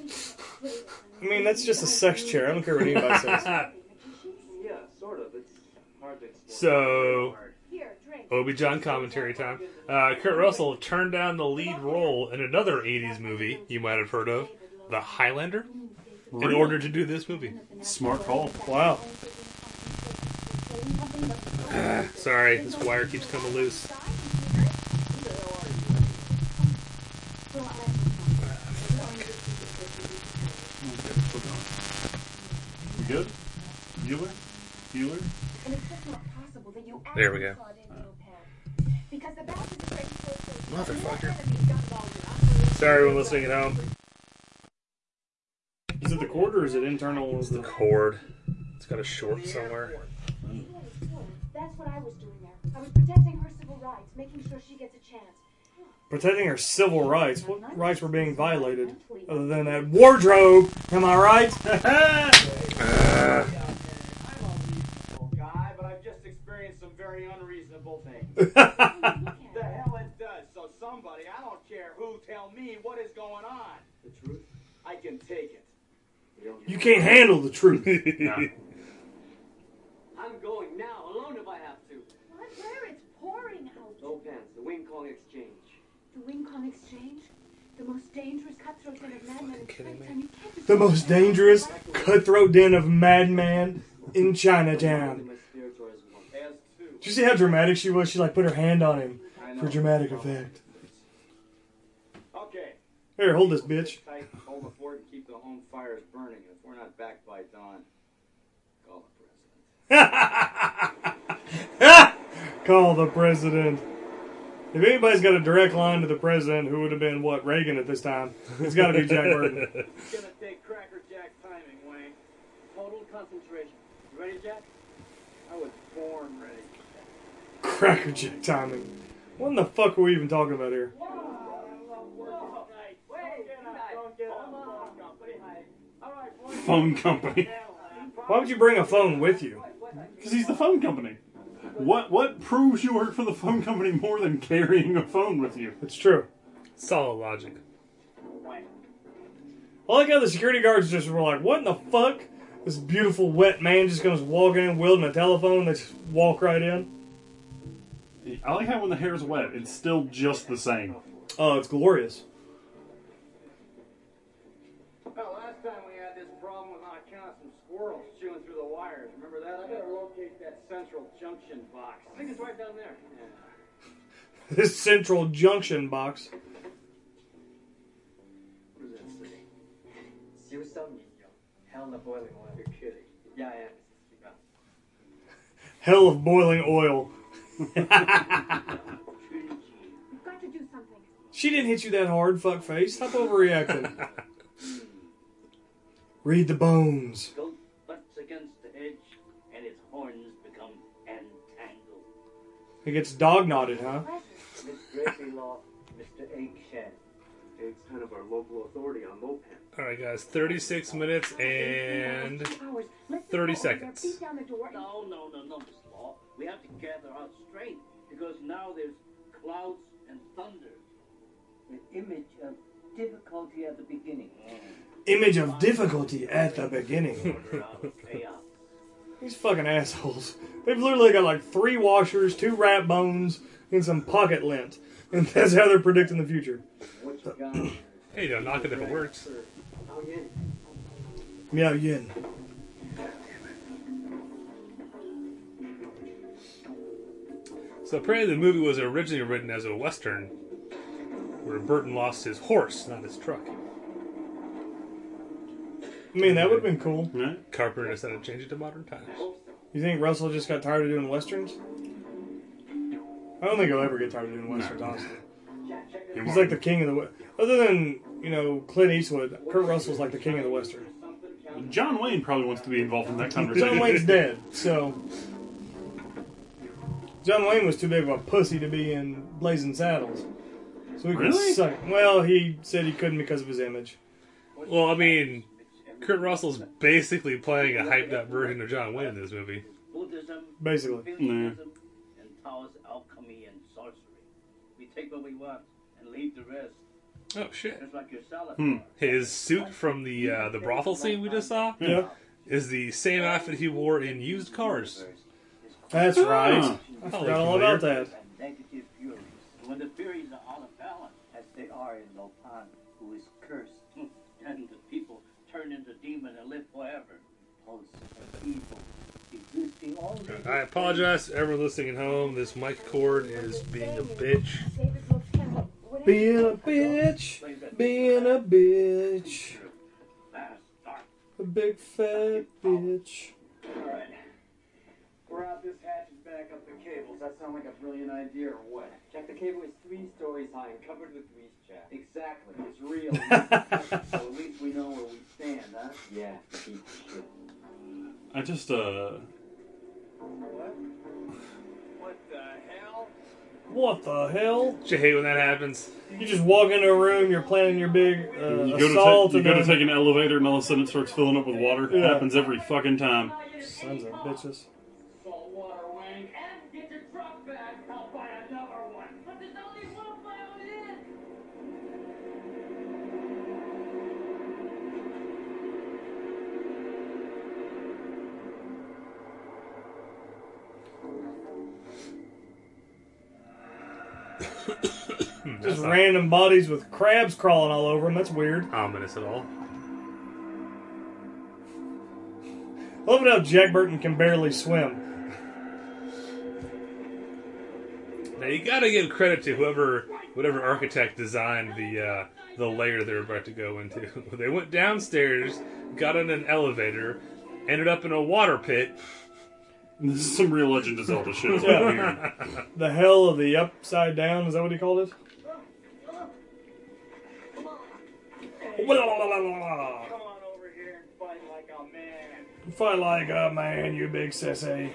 I mean, that's just a sex chair. I don't care what anybody says. Yeah, sort of. It's hard to explain. So. Obi John commentary time. Uh, Kurt Russell turned down the lead role in another 80s movie you might have heard of, The Highlander, in order to do this movie. Smart call. Wow. Sorry, this wire keeps coming loose. We good? Bueller? Bueller? There we go. actually clawed into your pants. Because the back is a great source of- Motherfucker. Sorry, everyone listening at home. Is it the cord or is it internal? Is The the cord. It's got a short somewhere. That's what I was doing there. I was protecting her civil rights, making sure she gets a chance. protecting her civil rights? What rights were being violated? Other than that wardrobe. Am I right? I'm uh, the hell it does. So somebody, I don't care who, tell me what is going on. The truth? I can take it. you can't handle the truth. I'm going now, alone if I have to. What? Where? It's pouring out. No pants, the Wing Kong Exchange. The Wing Kong Exchange? The most dangerous cutthroat den of madmen in kidding space, and you can't just the most dangerous cutthroat den of madman in Chinatown. My spirits are as one. As two. Did you see how dramatic she was? She like put her hand on him for dramatic effect. Okay. Here, hold this bitch. Tight, hold the fort, and keep the home fires burning. If we're not back by dawn, call the president. Call the president. If anybody's got a direct line to the president, who would have been what Reagan at this time, it's got to be Jack Burton. It's gonna take Cracker Jack timing, Wang. Total concentration. You ready, Jack? I was born ready. Cracker Jack timing. What in the fuck are we even talking about here? Phone company. Why would you bring a phone with you? Because he's the phone company. What what proves you work for the phone company more than carrying a phone with you? It's true. Solid logic. I like how the security guards just were like, "What in the fuck?" This beautiful wet man just comes walking in, wielding a telephone. They just walk right in. I like how when the hair's wet, it's still just the same. Oh, it's glorious. Well, last time we had this problem with my account, some squirrels chewing through the wires. Remember that? I gotta locate that central junction box. I think it's right down there. Yeah. this central junction box. What does that say? Hell in the boiling oil. You're kidding. Yeah, I am. Hell of boiling oil. You've got to do something. She didn't hit you that hard, fuckface. Stop overreacting. Read the bones. Goat butts against the edge, and its horns become entangled. It gets dog knotted, huh? Miss Gracie Mr. Egg Shen. Egg's kind of our local authority on Lo Pan. Alright, guys, 36 minutes and 30 go over there, seconds. beat down the door, and- No, no, no, no, Miss Law. We have to gather our strength because now there's clouds and thunder. The image of difficulty at the beginning. Image of difficulty at the beginning. Order out of chaos. These fucking assholes. They've literally got like three washers, two rat bones, and some pocket lint. And that's how they're predicting the future. What you got? hey, don't knock it if it works. Yeah. Miao Yin. So apparently the movie was originally written as a western, where Burton lost his horse, not his truck. I mean, that would have been cool. Right? Carpenter decided to change it to modern times. You think Russell just got tired of doing westerns? I don't think he'll ever get tired of doing westerns, honestly. He's like the king of the we- other than you know Clint Eastwood. Kurt Russell's like the king of the western. John Wayne probably wants to be involved in that conversation. John Wayne's dead, so John Wayne was too big of a pussy to be in Blazing Saddles. So he could Really? suck. Well, he said he couldn't because of his image. Well, I mean, Kurt Russell's basically playing a hyped up version of John Wayne in this movie. Basically. Confucianism, and Taoist alchemy and sorcery. We take what we want and leave the rest. Oh shit! Just like your salad Hmm. His suit from the uh, the brothel scene we just saw Yeah. is the same outfit he wore in Used Cars. That's ah. right. I forgot all about that. Negative furies, When the Furies are out of balance, as they are in Lo Pan, who is cursed, and the people turn into demon and live forever. pulse of evil. I apologize to everyone listening at home. This mic cord is being a bitch. Being a bitch. Being a bitch. A big fat bitch. Alright. Grab this hatch and back up the cables. That sound like a brilliant idea or what? Jack, the cable is three stories high and covered with grease, Jack. Exactly. It's real. so at least we know where we stand, huh? Yeah. I just uh. What? What the hell? What the hell? Don't you hate when that happens? You just walk into a room, you're planning your big uh, You go, to assault, take, you go to take an elevator and all of a sudden it starts filling up with water. It happens every fucking time. Sons of bitches. Just random bodies with crabs crawling all over them. That's weird. Ominous at all. I Love it how Jack Burton can barely swim. Now you gotta give credit to whoever, whatever architect designed the uh, the layer they're about to go into. they went downstairs, got in an elevator, ended up in a water pit. This is some real Legend of Zelda shit. Yeah. The hell of the upside down. Is that what he called it? Come on over here and fight like a man. Fight like a man, you big sissy.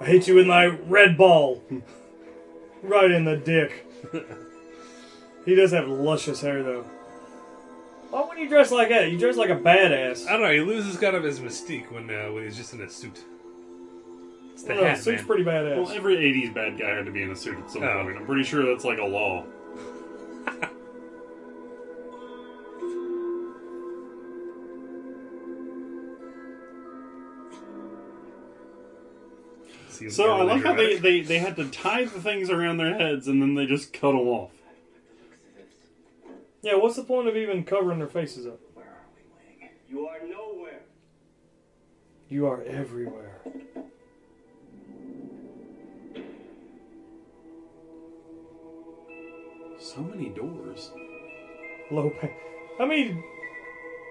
I hit you with my red ball. right in the dick. He does have luscious hair, though. Why wouldn't you dress like that? You dress like a badass. I don't know. He loses kind of his mystique when uh, when he's just in a suit. It's the Well, no, hat, suit's man. pretty badass. Well, every 80s bad guy had to be in a suit at some Oh. point. I'm pretty sure that's like a law. Seems So I overly like how they, they, they had to tie the things around their heads and then they just cut them off. Yeah, what's the point of even covering their faces up? You are nowhere. You are everywhere. So many doors. Low pay. I mean,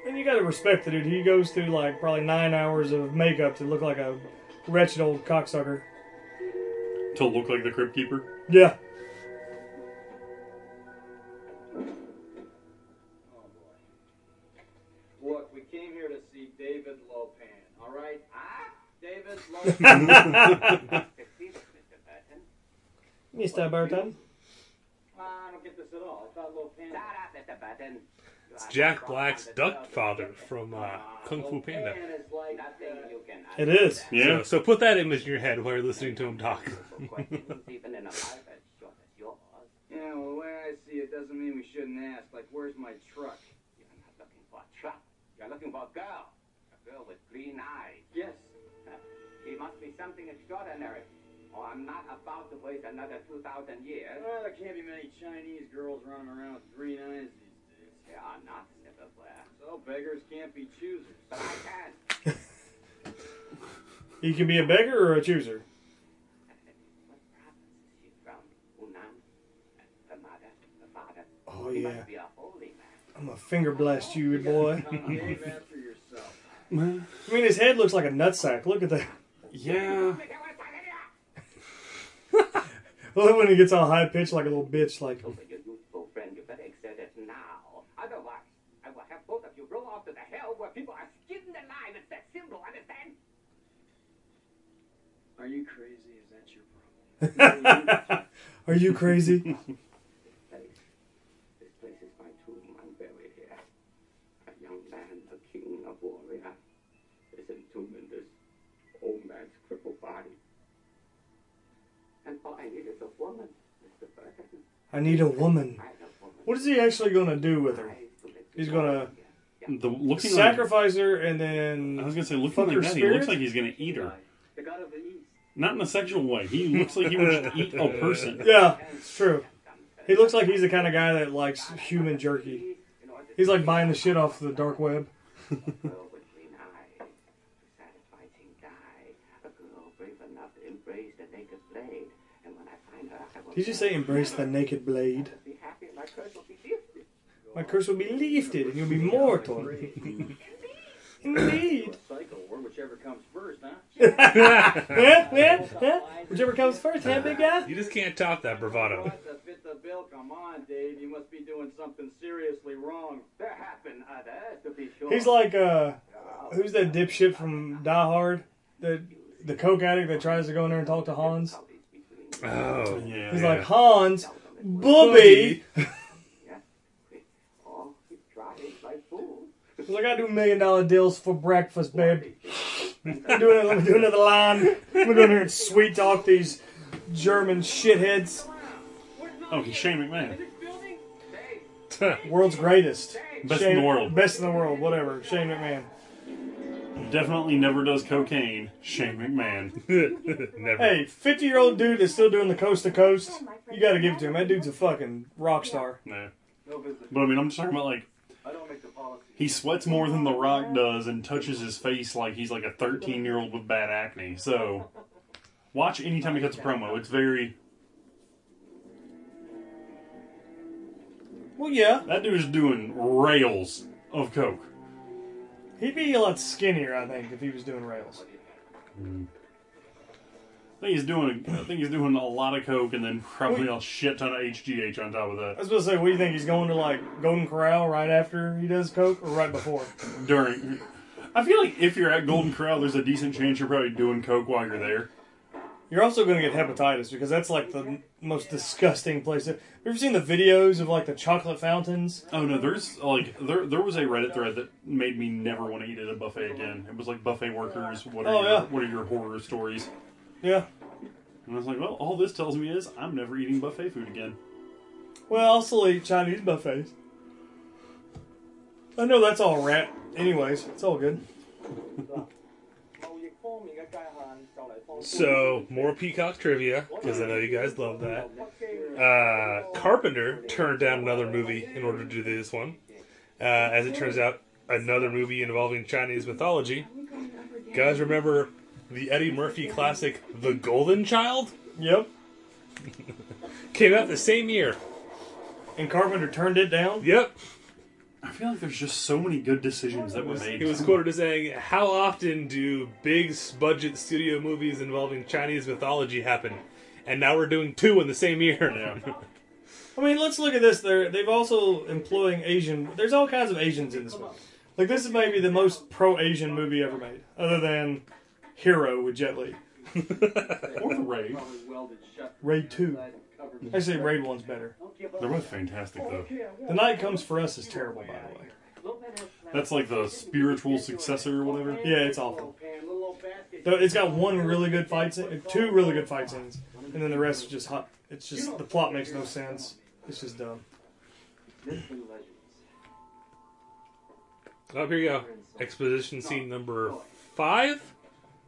and you gotta respect the dude. He goes through like probably nine hours of makeup to look like a wretched old cocksucker. To look like the Crypt Keeper. Yeah. Mr. Burton. I don't get this at all. I thought Lo Pan. It's Jack Black's duck father from uh, Kung Fu Panda. Lo Pan is like. It is. Yeah. So, so put that image in your head while you're listening to him talk. yeah, well, the way I see it doesn't mean we shouldn't ask. Like, where's my truck? You're not looking for a truck. You're looking for a girl. A girl with green eyes. Yes. He must be something extraordinary. Or I'm not about to waste another 2,000 years. Well, there can't be many Chinese girls running around with green eyes these days. There are not everywhere. So beggars can't be choosers. But I can. He can be a beggar or a chooser. What oh, province is from? Hunan? Her mother? Her father? Oh, yeah. must be a holy man. I'm gonna finger blast you, boy. Behave after yourself. I mean, his head looks like a nutsack. Look at that. Yeah. well, love when he gets all high pitched like a little bitch. Like, Over your youthful friend, you better exert it now. Otherwise, I will have both of you roll off to the hell where people are skinned alive. It's that simple, understand? Are you crazy? Is that your problem? Are you crazy? I need a woman. What is he actually going to do with her? He's going to The looking sacrifice her and then. I was gonna say, looking fuck like her that, he looks like he's gonna eat her. The god of the east. Not in a sexual way. He looks like he would just eat a person. Yeah, it's true. He looks like he's the kind of guy that likes human jerky. He's like buying the shit off the dark web. A girl with green eyes, to satisfy King Dai. A girl brave enough to embrace the naked blade. And when I find her, I will Did you say embrace the naked blade? be happy and my curse will be lifted. My curse will be lifted and you'll be mortal. Indeed. Cycle, whichever comes first, huh? yeah, yeah, yeah. Whichever comes first, huh, big guy? You just can't top that bravado. What to fit the bill? Come on, Dave. You must be doing something seriously wrong. There have been others, to be sure. He's like, uh, who's that dipshit from Die Hard? The the coke addict that tries to go in there and talk to Hans. Oh, yeah. He's like Hans, Booby. Oh, he tried like fool. He's like, I do million dollar deals for breakfast, babe. I'm doing it. Let me do another line. I'm gonna go in there and sweet talk these German shitheads. Oh, he's Shane McMahon. World's greatest. Best Shane- in the world. Best in the world. Whatever. Shane McMahon. Definitely never does cocaine. Shane McMahon. Never. Hey, 50 year old dude is still doing the coast to coast. You gotta give it to him. That dude's a fucking rock star. No. No. But I mean, I'm just talking about like I don't make the policy. he sweats more than The Rock does and touches his face like he's like a 13 year old with bad acne. So watch anytime he cuts a promo. It's very Well, yeah. that dude is doing rails of coke. He'd be a lot skinnier, I think, if he was doing rails. I think he's doing. I think he's doing a lot of coke and then probably a shit ton of HGH on top of that. I was to say, what do you think? He's going to like Golden Corral right after he does coke, or right before? during. I feel like if you're at Golden Corral, there's a decent chance you're probably doing coke while you're there. You're also going to get hepatitis because that's like the most disgusting place. Have you ever seen the videos of like the chocolate fountains? Oh no, there's like there there was a Reddit thread that made me never want to eat at a buffet again. It was like buffet workers. What are Oh, your, yeah. what are your horror stories? Yeah. And I was like, well, all this tells me is I'm never eating buffet food again. Well, I'll still eat Chinese buffets. I know that's all rat. Anyways, it's all good. So, more Peacock trivia, because I know you guys love that. Uh, Carpenter turned down another movie in order to do this one. Uh, as it turns out, another movie involving Chinese mythology. Guys, remember the Eddie Murphy classic, The Golden Child? Yep. Came out the same year. And Carpenter turned it down? Yep. I feel like there's just so many good decisions that were made. He was quoted as saying, How often do big budget studio movies involving Chinese mythology happen? And now we're doing two in the same year. Now. I mean, let's look at this. They're they've also employing Asian. There's all kinds of Asians in this movie. Like this is maybe the most pro-Asian movie ever made, other than Hero with Jet Li. or the Raid. Raid Two. Actually, Raid One's better. They're both fantastic though. The Night Comes for Us is terrible, by the way. That's like the spiritual successor or whatever. Yeah, it's awful. Though It's got one really good fight scene, two really good fight scenes, and then the rest is just hot. It's just the plot makes no sense. It's just dumb. Oh, here you go. Exposition scene number five?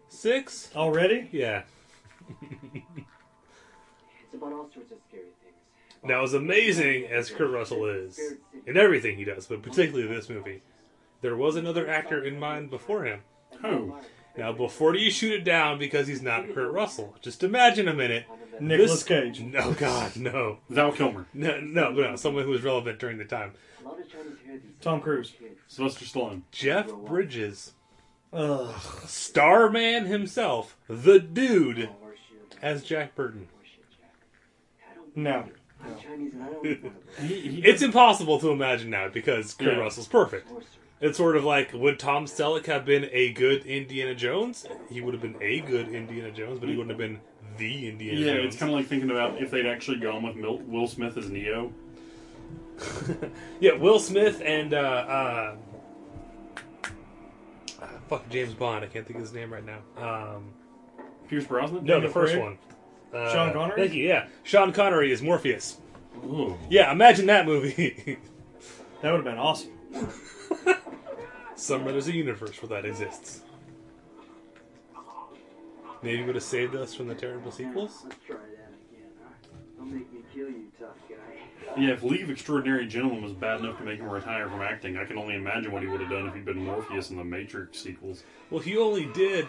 Six? Already? Yeah. It's about all sorts of scary things. Now, as amazing as Kurt Russell is in everything he does, but particularly this movie, there was another actor in mind before him. Who? Now, before you shoot it down because he's not Kurt Russell, just imagine a minute. Nicolas This- Cage. No, God, no. Val Kilmer. No, no, no. Someone who was relevant during the time. Tom Cruise. Sylvester Stallone. Jeff Bridges. Ugh. Starman himself, the dude, as Jack Burton. No. I'm Chinese and I don't eat one of those. It's impossible to imagine now because Kurt Yeah. Russell's perfect. It's sort of like would Tom Selleck have been a good Indiana Jones? He would have been a good Indiana Jones, but he wouldn't have been the Indiana Yeah, Jones. it's kind of like thinking about if they'd actually gone with Mil- Will Smith as Neo. yeah, Will Smith and uh, uh, uh, fuck James Bond. I can't think of his name right now. Um, Pierce Brosnan? no, the first Craig? one. Uh, Sean Connery? Thank you. Yeah, Sean Connery is Morpheus. Ooh. Yeah, imagine that movie. That would have been awesome. Somewhere there's a universe where that exists. Maybe would have saved us from the terrible sequels. Let's try that again, huh? Don't make me kill you, tough guy. Yeah, if League of Extraordinary Gentlemen was bad enough to make him retire from acting, I can only imagine what he would have done if he'd been Morpheus in the Matrix sequels. Well, he only did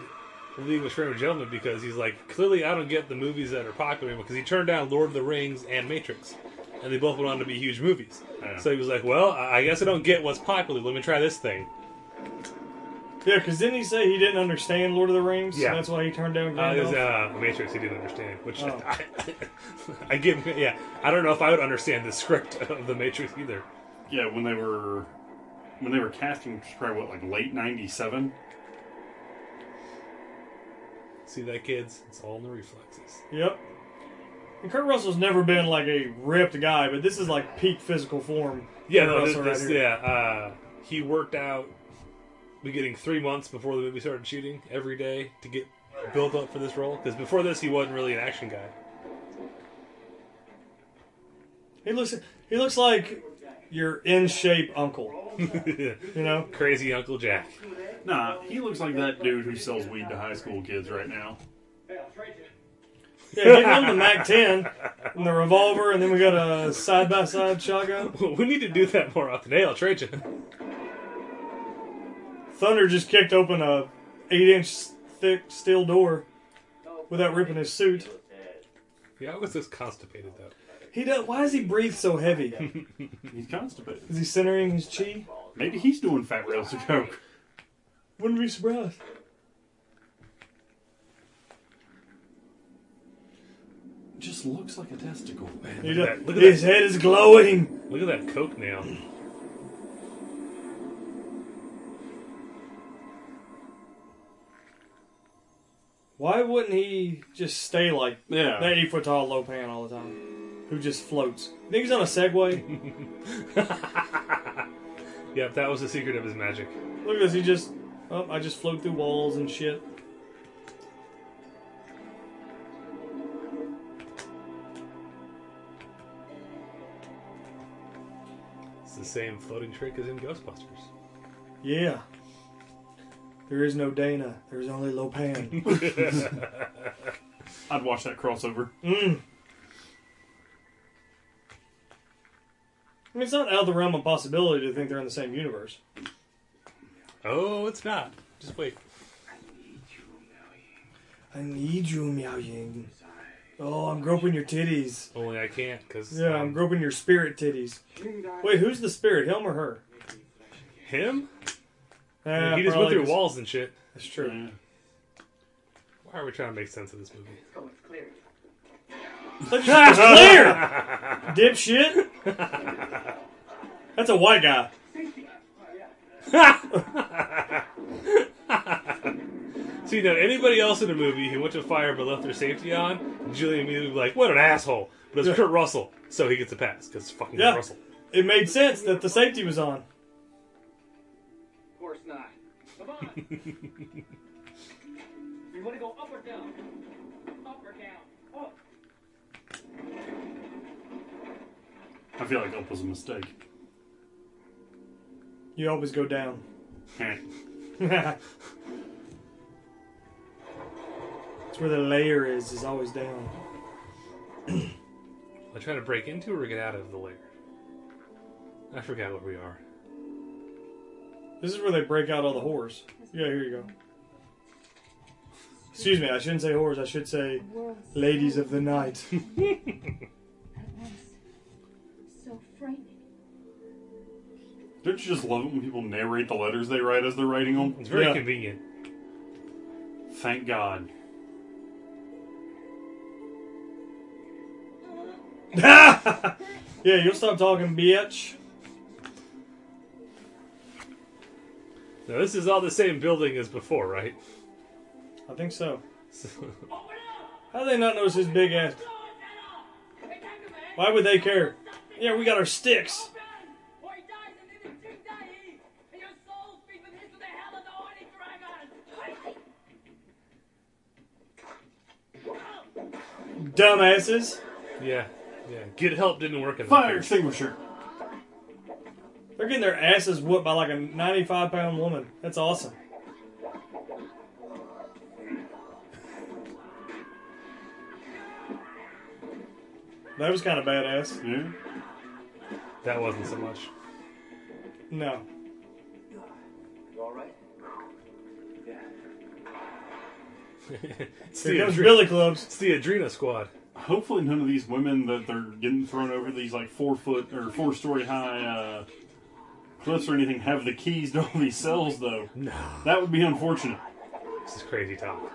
League of Extraordinary Gentlemen because he's like, clearly I don't get the movies that are popular because he turned down Lord of the Rings and Matrix. And they both went on to be huge movies. So he was like, well, I I guess I don't get what's popular. Let me try this thing. Yeah, because didn't he say he didn't understand Lord of the Rings? Yeah. That's why he turned down Uh, it was Gandalf? uh, Matrix he didn't understand, which Oh. I, I give. Yeah, I don't know if I would understand the script of the Matrix either. Yeah, when they were when they were casting, which was probably what like late '97. See that, kids? It's all in the reflexes. Yep. And Kurt Russell's never been like a ripped guy, but this is like peak physical form. Yeah, Kurt no, this, right this- yeah. Uh, he worked out beginning three months before the movie started shooting every day to get built up for this role. Because before this, he wasn't really an action guy. He looks he looks like your in shape uncle. you know, crazy Uncle Jack. Nah, he looks like that dude who sells weed to high school kids right now. Hey, I'll trade you. Yeah, give him the Mac 10 and the revolver, and then we got a side by side shotgun. we need to do that more often. Hey, I'll trade you. Thunder just kicked open a eight inch thick steel door without ripping his suit. Yeah, I was just constipated though. He does. Why does he breathe so heavy? He's constipated. Is he centering his chi? Maybe he's doing fat rails to coke. Wouldn't be surprised. Just looks like a testicle. Man, Look at that- look at his that. head is glowing. Look at that coke now. Why wouldn't he just stay like Yeah. that eight foot tall Lo Pan all the time? Who just floats? Think he's on a Segway? Yep, that was the secret of his magic. Look at this. He just. Oh, I just float through walls and shit. It's the same floating trick as in Ghostbusters. Yeah. There is no Dana. There's only Lo Pan. I'd watch that crossover. Mm. I mean, it's not out of the realm of possibility to think they're in the same universe. Oh, it's not. Just wait. I need you, Miao Yin. I need you Miao Yin. Oh, I'm groping your titties. Only I can't because Yeah, I'm groping your spirit titties. Wait, who's the spirit, him or her? him. Eh, he just went probably through walls and shit. That's true. Why are we trying to make sense of this movie? It's clear, dipshit. That's a white guy. See, now anybody else in the movie who went to fire but left their safety on, Julian immediately would be like, "What an asshole!" But it's Yeah. Kurt Russell, so he gets a pass because it's fucking Yeah, Kurt Russell. it made sense that the safety was on. Of course not. Come on. you want to go up or down? Up or down? Up. I feel like up was a mistake. You always go down. Heh. It's where the layer is. Is always down. I try to break into or get out of the lair. I forgot where we are. This is where they break out all the whores. Yeah, here you go. Excuse me, I shouldn't say whores. I should say ladies of the night. Don't you just love it when people narrate the letters they write as they're writing them? It's very Yeah. convenient. Thank God. yeah, you'll stop talking, bitch. Now this is all the same building as before, right? I think so. So- How do they not notice his big ass? Why would they care? Yeah, we got our sticks. Dumbasses. Yeah, yeah. Get help didn't work. In Fire extinguisher. They're getting their asses whooped by like a 95 pound woman. That's awesome. That was kind of badass. Yeah. That wasn't so much. No. it's Here comes Adre- Billy Clubs. It's the Adrena squad. Hopefully, none of these women that they're getting thrown over these like four foot or four story high uh, cliffs or anything have the keys to all these cells, though. No. That would be unfortunate. This is crazy talk.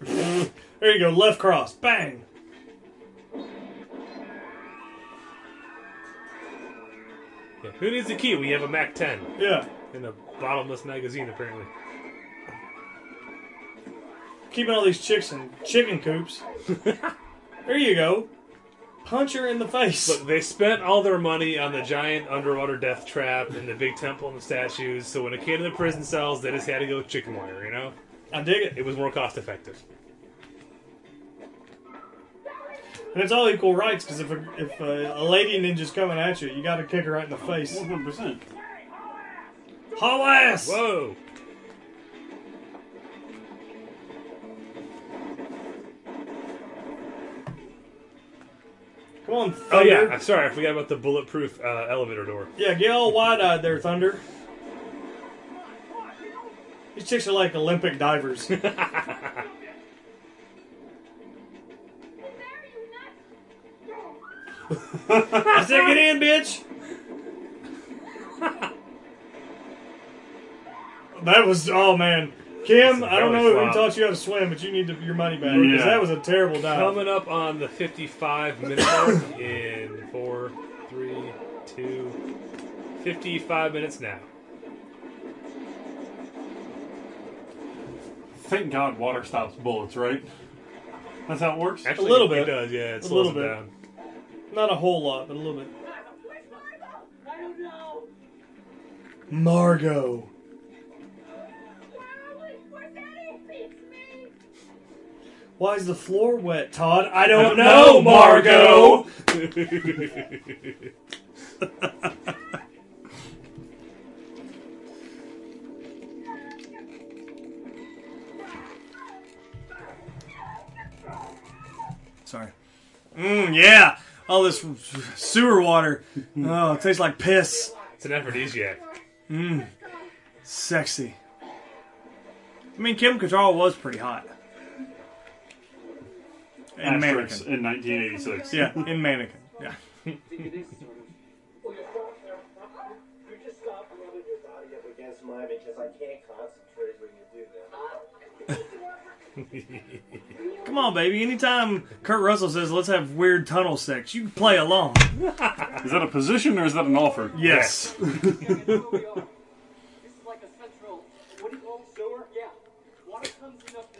There you go, left cross. Bang. Yeah. Who needs the key? We have a Mac 10. Yeah. In a bottomless magazine, apparently. Keeping all these chicks in chicken coops. there you go. Punch her in the face. Look, they spent all their money on the giant underwater death trap and the big temple and the statues. So when it came to the prison cells, they just had to go chicken wire. You know, I dig it. it was more cost effective. And it's all equal rights because if a, if a, a lady ninja's coming at you, you got to kick her right in the face. 100%. Haul ass! Whoa! Come on, Oh yeah, I'm sorry, I forgot about the bulletproof uh, elevator door. Yeah, get all wide eyed there, Thunder. These chicks are like Olympic divers. I said, get in, bitch. that was, oh man. Kim, I don't know belly who flop. taught you how to swim, but you need to, your money back. Because Yeah. that was a terrible dive. Coming up on the 55 minute mark in four, three, two, 55 minutes now. Thank God water stops bullets, right? That's how it works? Actually, little It bit. does, yeah. It A slows little bit. down. Not a whole lot, but a little bit. I. Margot. Why is the floor wet, Todd? I Don't don't know, know, Margot. Sorry. Mmm, yeah. All this sewer water. Oh, it tastes like piss. It's an aphrodisiac. Mmm. Sexy. I mean, Kim Cattrall was pretty hot. In Asterix Mannequin. in 1986. Yeah, in Mannequin. Yeah. You just stop rubbing your body up against mine because I can't concentrate when you do that. Come on, baby. Anytime Kurt Russell says, let's have weird tunnel sex, you can play along. Is that a position or is that an offer? Yes. This is like a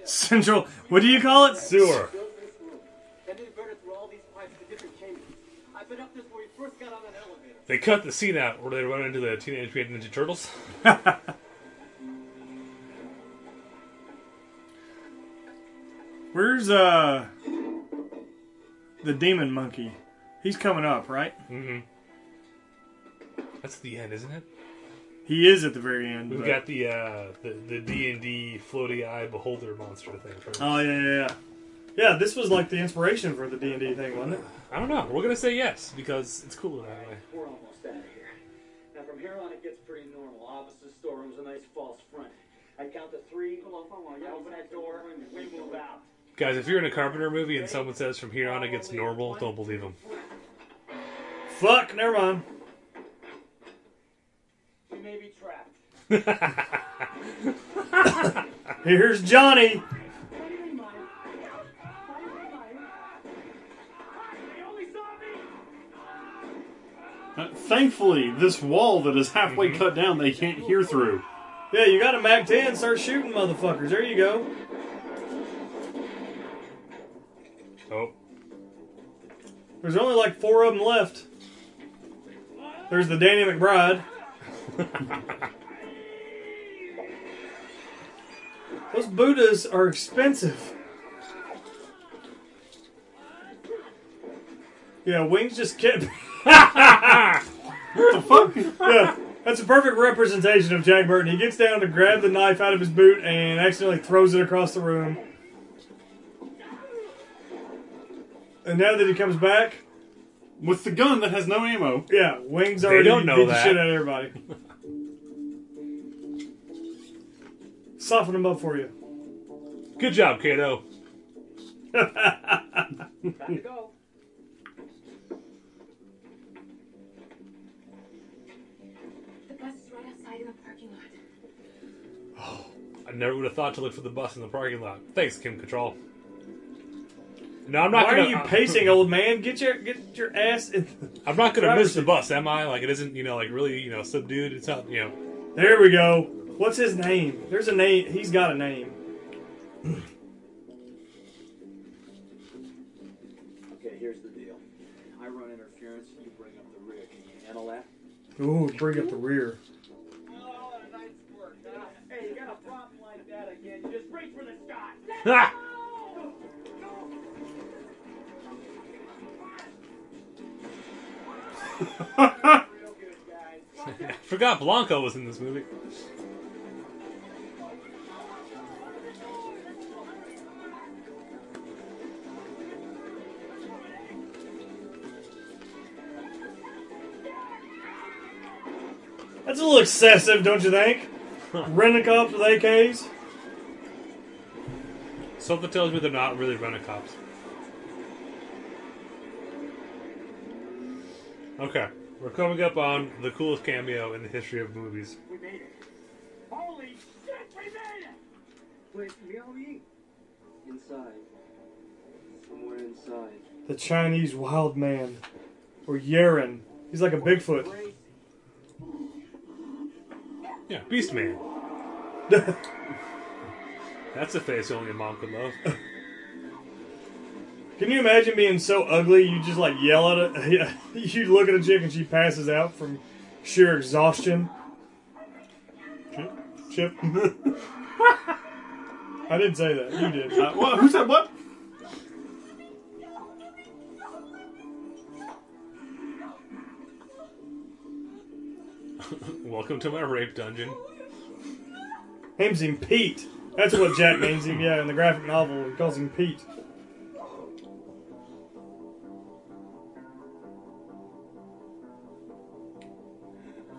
central, what do you call it, sewer? They cut the scene out where they run into the Teenage Mutant Ninja Turtles. Where's, uh, the demon monkey? He's coming up, right? Mm-hmm. That's the end, isn't it? He is at the very end. We've but- got the uh, the the D and D floaty eye beholder monster thing. First. Oh, yeah, yeah, yeah. Yeah, this was like the inspiration for the D&D thing, wasn't it? I don't know. We're gonna say yes because it's cooler that way. We're almost out of here. Now from here on it gets pretty normal. Offices, storerooms, a nice false front. I count to three. Hold on, hold on. Yeah, open that door. We move out. Guys, if you're in a Carpenter movie and someone says from here on it gets normal, don't believe them. Fuck, never mind. We may be trapped. Here's Johnny. Uh, thankfully, this wall that is halfway mm-hmm. cut down, they can't hear through. Yeah, you got a Mac 10, start shooting motherfuckers. There you go. Oh. There's only like four of them left. There's the Danny McBride. Those Buddhas are expensive. Yeah, wings just kept. what the fuck? Yeah, that's a perfect representation of Jack Burton. He gets down to grab the knife out of his boot and accidentally throws it across the room. And now that he comes back with the gun that has no ammo, yeah, Wings already don't know beat the that. shit out of everybody. Soften them up for you. Good job, Kato. Time to go. I never would have thought to look for the bus in the parking lot. Thanks, Kim Cattrall. No, I'm not Why gonna. are you pacing, old man? Get your get your ass in. I'm not gonna Driver's miss the bus, am I? Like it isn't, you know, like really, you know, subdued. It's not, you know. There we go. What's his name? There's a name. He's got a name. Okay, here's the deal. I run interference, you bring up the rear. Can you handle that? Ooh, bring up the rear. Oh, nice work, huh? Hey, you got a problem like that again, you just reach for the sky. I forgot Blanco was in this movie. That's a little excessive, don't you think? Renting up with AKs. Something tells me they're not really running cops. Okay, we're coming up on the coolest cameo in the history of movies. We made it. Holy shit, we made it! Wait, really? Inside. Somewhere inside. The Chinese wild man. Or Yeren. He's like a Bigfoot. Yeah, Beast Man. That's a face only a mom could love. Can you imagine being so ugly you just like yell at it? you look at a chick and she passes out from sheer exhaustion. Chip? Chip? I didn't say that. You did. Uh, what? Who said what? Welcome to my rape dungeon. Names him Pete. That's what Jack means, yeah, in the graphic novel. He calls him Pete.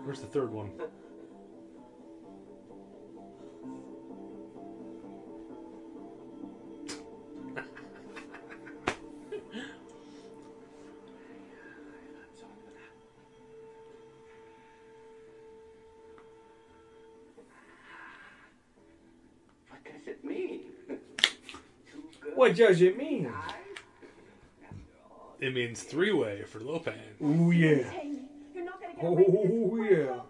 Where's the third one? What does it mean? It means three way for Lo Pan. Ooh, yeah. You're not gonna get away with this. Oh,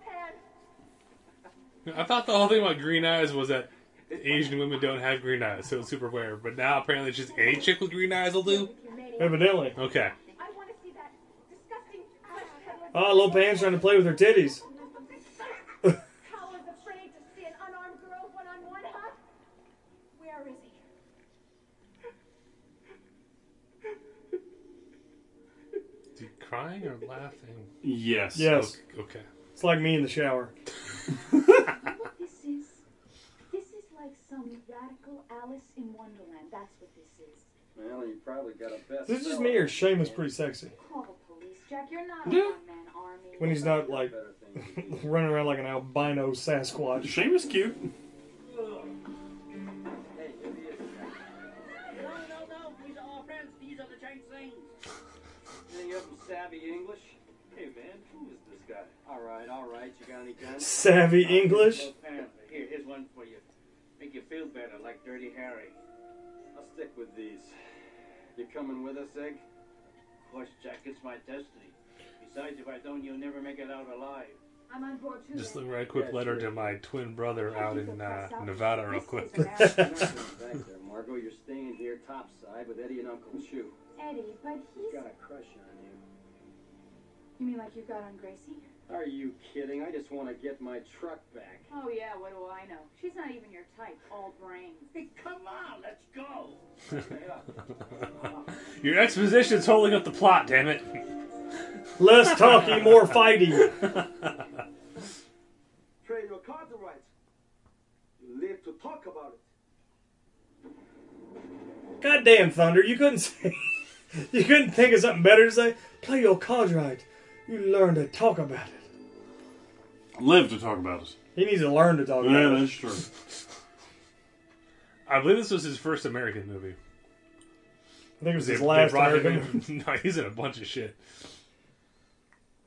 yeah. I thought the whole thing about green eyes was that Asian women don't have green eyes, so it's super rare. But now apparently it's just a chick with green eyes will do. Evidently. Okay. I want to see that disgusting. Oh, ah, little Pan's trying to play with her titties. Cowards afraid to see an unarmed girl one on one, huh? Where is he? Is he crying or laughing? Yes. Yes. Okay. It's like me in the shower. This is? This is like some radical Alice in Wonderland. That's what this is. Well, you probably got a best. Is this just me or Seamus pretty sexy? Call the police, Jack. You're not a Yeah. one-man army. When he's not like running around like an albino Sasquatch. Seamus cute. Hey, idiot. No, no, All right, all right. You got any guns? Savvy English? Apparently. Here, here's one for you. Make you feel better, like Dirty Harry. I'll stick with these. You coming with us, Egg? Of course, Jack, it's my destiny. Besides, if I don't, you'll never make it out alive. I'm on board too. Just a then. very quick letter to my twin brother out in uh, Nevada, real quick. Back Margo. You're staying here topside with Eddie and Uncle Chu. Eddie, but he's Got a crush on you. You mean like you got on Gracie? Are you kidding? I just want to get my truck back. Oh yeah, what do I know? She's not even your type, all brains. Hey, come on, let's go. Your exposition's holding up the plot, damn it. Less talking, more fighting. Trade your cards rights. You live to talk about it. Goddamn Thunder, you couldn't say, you couldn't think of something better to say. Play your cards right. You learn to talk about it. Live to talk about us. He needs to learn to talk Yeah, about it. that's true. I believe this was his first American movie. I think it was They- his last brought him American. in- no, he's in a bunch of shit.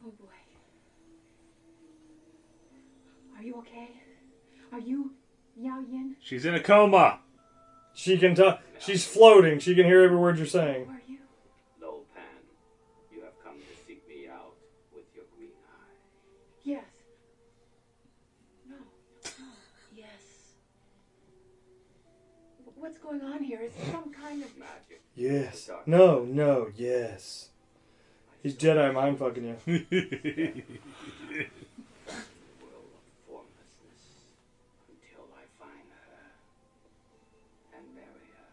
Oh boy. Are you okay? Are you Miao Yin? She's in a coma. She can talk. She's floating. She can hear every word you're saying. Going on here? Is some kind of magic? Yes. No. No. Yes. He's Jedi mind fucking you. Formlessness until I find her and marry her.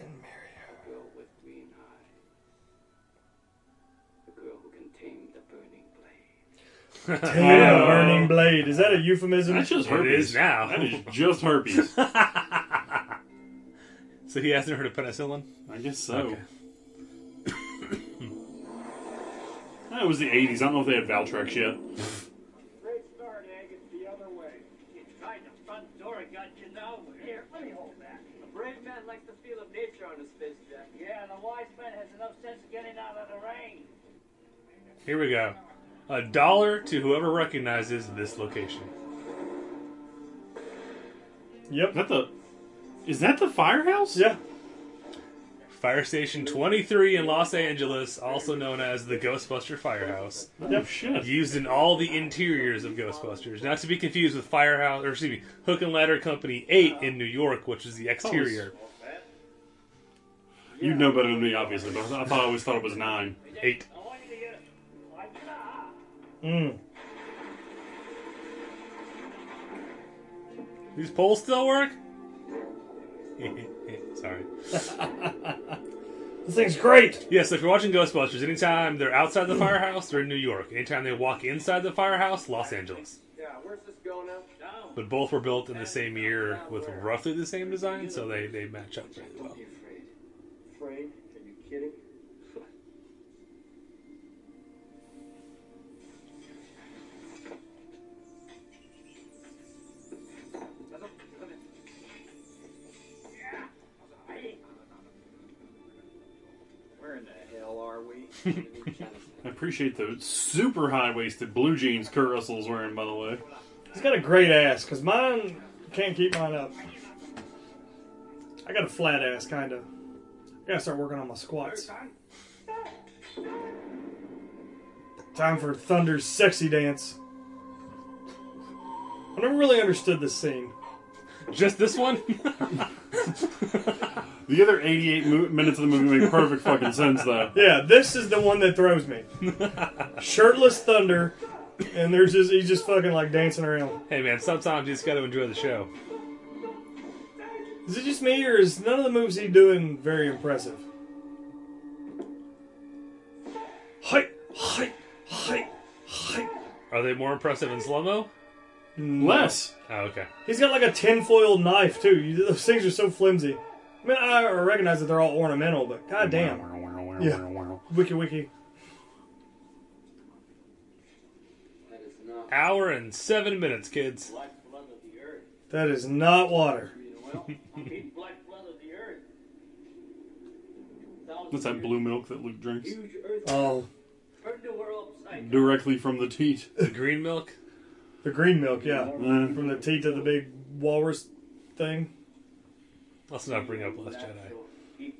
And marry her. A girl with green eyes. The girl who can tame the burning blade. Tame the oh. burning blade. Is that a euphemism? That's just herpes. is now. That is just herpes. So he hasn't heard of penicillin? I guess so. Okay. That was the 80s. I don't know if they had Valtrex yet. Great start, Egg. It's the other way. You tried the front door and got you nowhere. Here, let me hold that. A brave man likes the feel of nature on his face, Jack. Yeah, and a wise man has enough sense of getting out of the rain. Here we go. A dollar to whoever recognizes this location. Yep. Is that the, is that the firehouse? Yeah. Fire Station 23 in Los Angeles, also known as the Ghostbuster Firehouse. Yep. Shit. Used in all the interiors of Ghostbusters. Not to be confused with Firehouse, or excuse me, Hook and Ladder Company 8 in New York, which is the exterior. You know better than me, obviously, but I thought I always thought it was nine. Eight. I want you to get it like that. Mm. These poles still work? Sorry. This thing's great. Yes, if you're watching Ghostbusters, anytime they're outside the firehouse, they're in New York. Anytime they walk inside the firehouse, Los Angeles. Yeah, where's this going now? Down. But both were built in the same year with roughly the same design, so they, they match up really well. Afraid? Are you kidding? I appreciate the super high waisted blue jeans Kurt Russell's wearing, by the way. He's got a great ass, because mine can't keep mine up. I got a flat ass, kind of. I gotta start working on my squats. Time for Thunder's sexy dance. I never really understood this scene. Just this one? The other 88 mo- minutes of the movie make perfect fucking sense, though. Yeah, this is the one that throws me. Shirtless Thunder, and there's just he's just fucking like dancing around. Hey man, sometimes you just gotta enjoy the show. Is it just me, or is none of the moves he doing very impressive? Hi, hi, hi, hi. Are they more impressive in slow mo? Mm, Less. Oh, okay. He's got like a tinfoil knife too. You, those things are so flimsy. I mean, I recognize that they're all ornamental, but goddamn. Yeah. Wiki wiki. Hour and seven minutes, kids. Lifeblood of the earth. That is not water. Keep lifeblood of the earth. That's that blue milk that Luke drinks. Huge. Oh, Turned the world upside down. Directly from the teat. The green milk? the green milk, yeah, from the teat of the big walrus thing. Let's not bring up Last Jedi.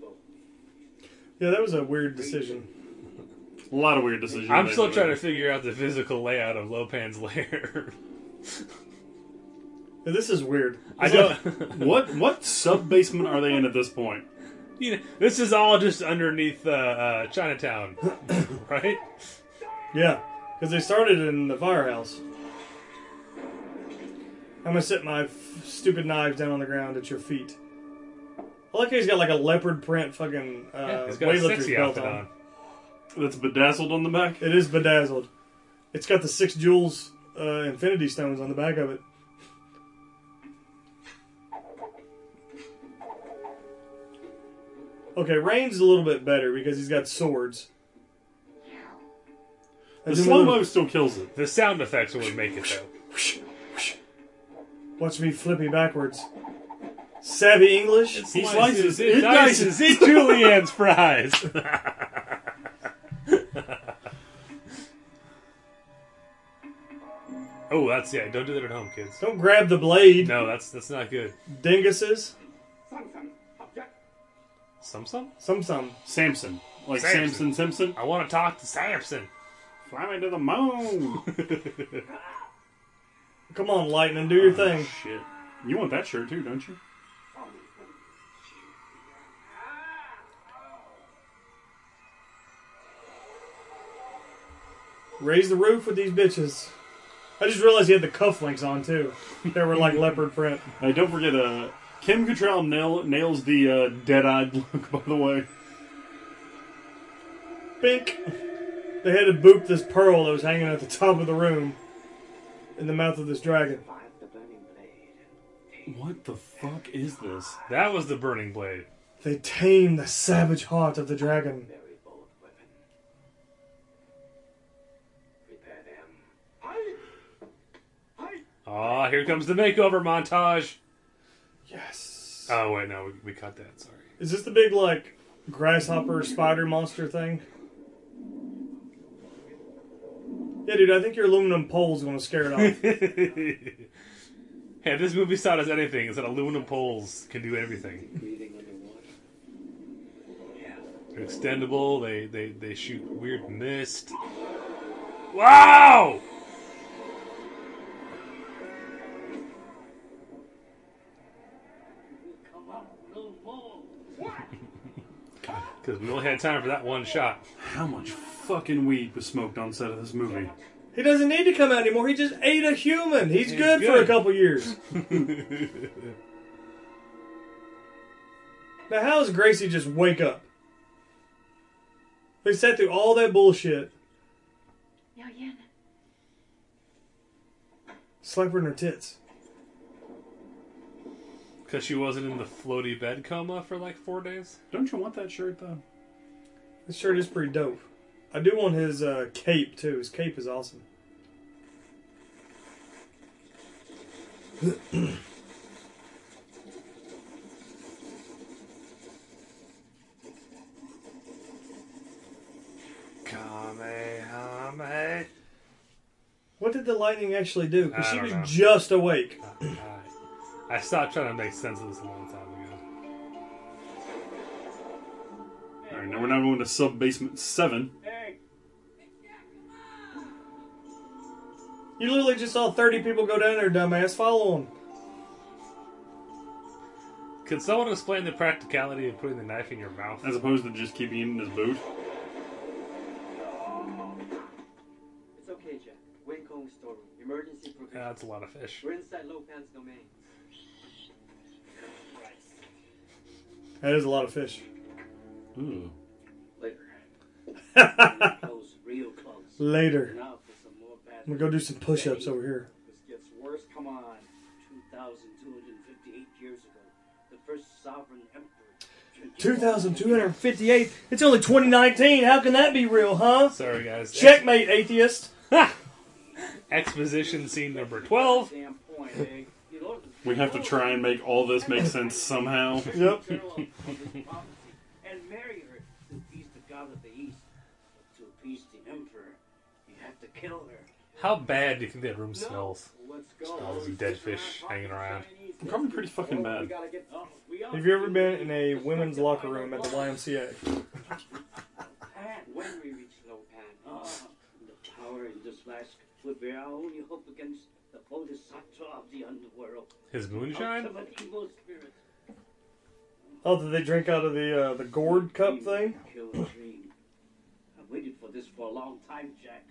Yeah, that was a weird decision. a lot of weird decisions. I'm still trying to figure out the physical layout of Lo Pan's lair. Yeah, this is weird. I It's don't. What what sub basement are they in at this point? you know, this is all just underneath uh, uh, Chinatown, right? Yeah, because they started in the firehouse. I'm gonna set my f- stupid knives down on the ground at your feet. I like how he's got like a leopard print fucking uh, Yeah, he's got a weightlifter's sexy belt outfit on. on. That's bedazzled on the back. It is bedazzled. It's got the six jewels, uh, infinity stones on the back of it. Okay, Rain's a little bit better because he's got swords. The slow mo still kills it. The sound effects would make it though. Watch me flippy backwards. Savvy English? He slices, it dices, it julienne's fries. oh, that's yeah. Don't do that at home, kids. Don't grab the blade. No, that's that's not good. Dinguses. Some some. Some some. Samson. Like Samson Simpson. I want to talk to Samson. Fly me to the moon. Come on, Lightning, do your oh, thing. Shit. You want that shirt too, don't you? Raise the roof with these bitches. I just realized he had the cufflinks on too. They were like leopard print. Hey, don't forget, uh, Kim Cattrall nail, nails the uh, dead-eyed look. By the way, Bink. They had to boop this pearl that was hanging at the top of the room in the mouth of this dragon. what the fuck is this? That was the burning blade. They tame the savage heart of the dragon. Ah, here comes the makeover montage. Yes. Oh wait, no, we, we cut that. Sorry. Is this the big like grasshopper spider monster thing? Yeah, dude, I think your aluminum pole's gonna scare it off. Hey, this movie taught us anything. Is that aluminum poles can do everything. They're extendable. They they they shoot weird mist. Wow! Because we only had time for that one shot. How much fucking weed was smoked on set of this movie? he doesn't need to come out anymore. He just ate a human. He's, He's good, for a couple years. now, how does Gracie just wake up? They sat through all that bullshit. Ja, Jen. Slap her in her tits. Because she wasn't in the floaty bed coma for like four days. Don't you want that shirt though? This shirt is pretty dope. I do want his uh, cape too. His cape is awesome. Kamehame. What did the lightning actually do? Because she was know. just awake. I stopped trying to make sense of this a long time ago. All right, now we're now going to sub basement seven. You literally just saw 30 people go down there, dumbass. Follow them. Could someone explain the practicality of putting the knife in your mouth? As opposed to just keeping it in his boot. It's okay, Jack. Wing Kong storeroom. Emergency provision. Yeah, that's a lot of fish. We're inside Lo Pan's domain. That is a lot of fish. Ooh. Later. Close, real close. Later. Now for some more bad I'm gonna go do some push ups over here. This gets worse. Come on. 2,258 years ago, the first sovereign emperor. 2,258. It's only 2019. How can that be real, huh? Sorry, guys. Checkmate, atheist. Exposition scene number 12. Damn point, eh? We have to try and make all this make sense somehow. Yep. and marry her to appease the god of the east. But to appease the emperor, you have to kill her. How bad do you think that room smells? Let's go. Smells of dead fish hanging around. Probably pretty fucking bad. Have you ever been in a women's locker room at the YMCA? When we reach Lo Pan, ah, the power in this flask will be our only hope against the bodhisattva of the underworld. His moonshine? Ultimate evil spirit. Oh, did they drink out of the uh, the gourd cup thing? Kill a dream. I waited for this for a long time, Jack.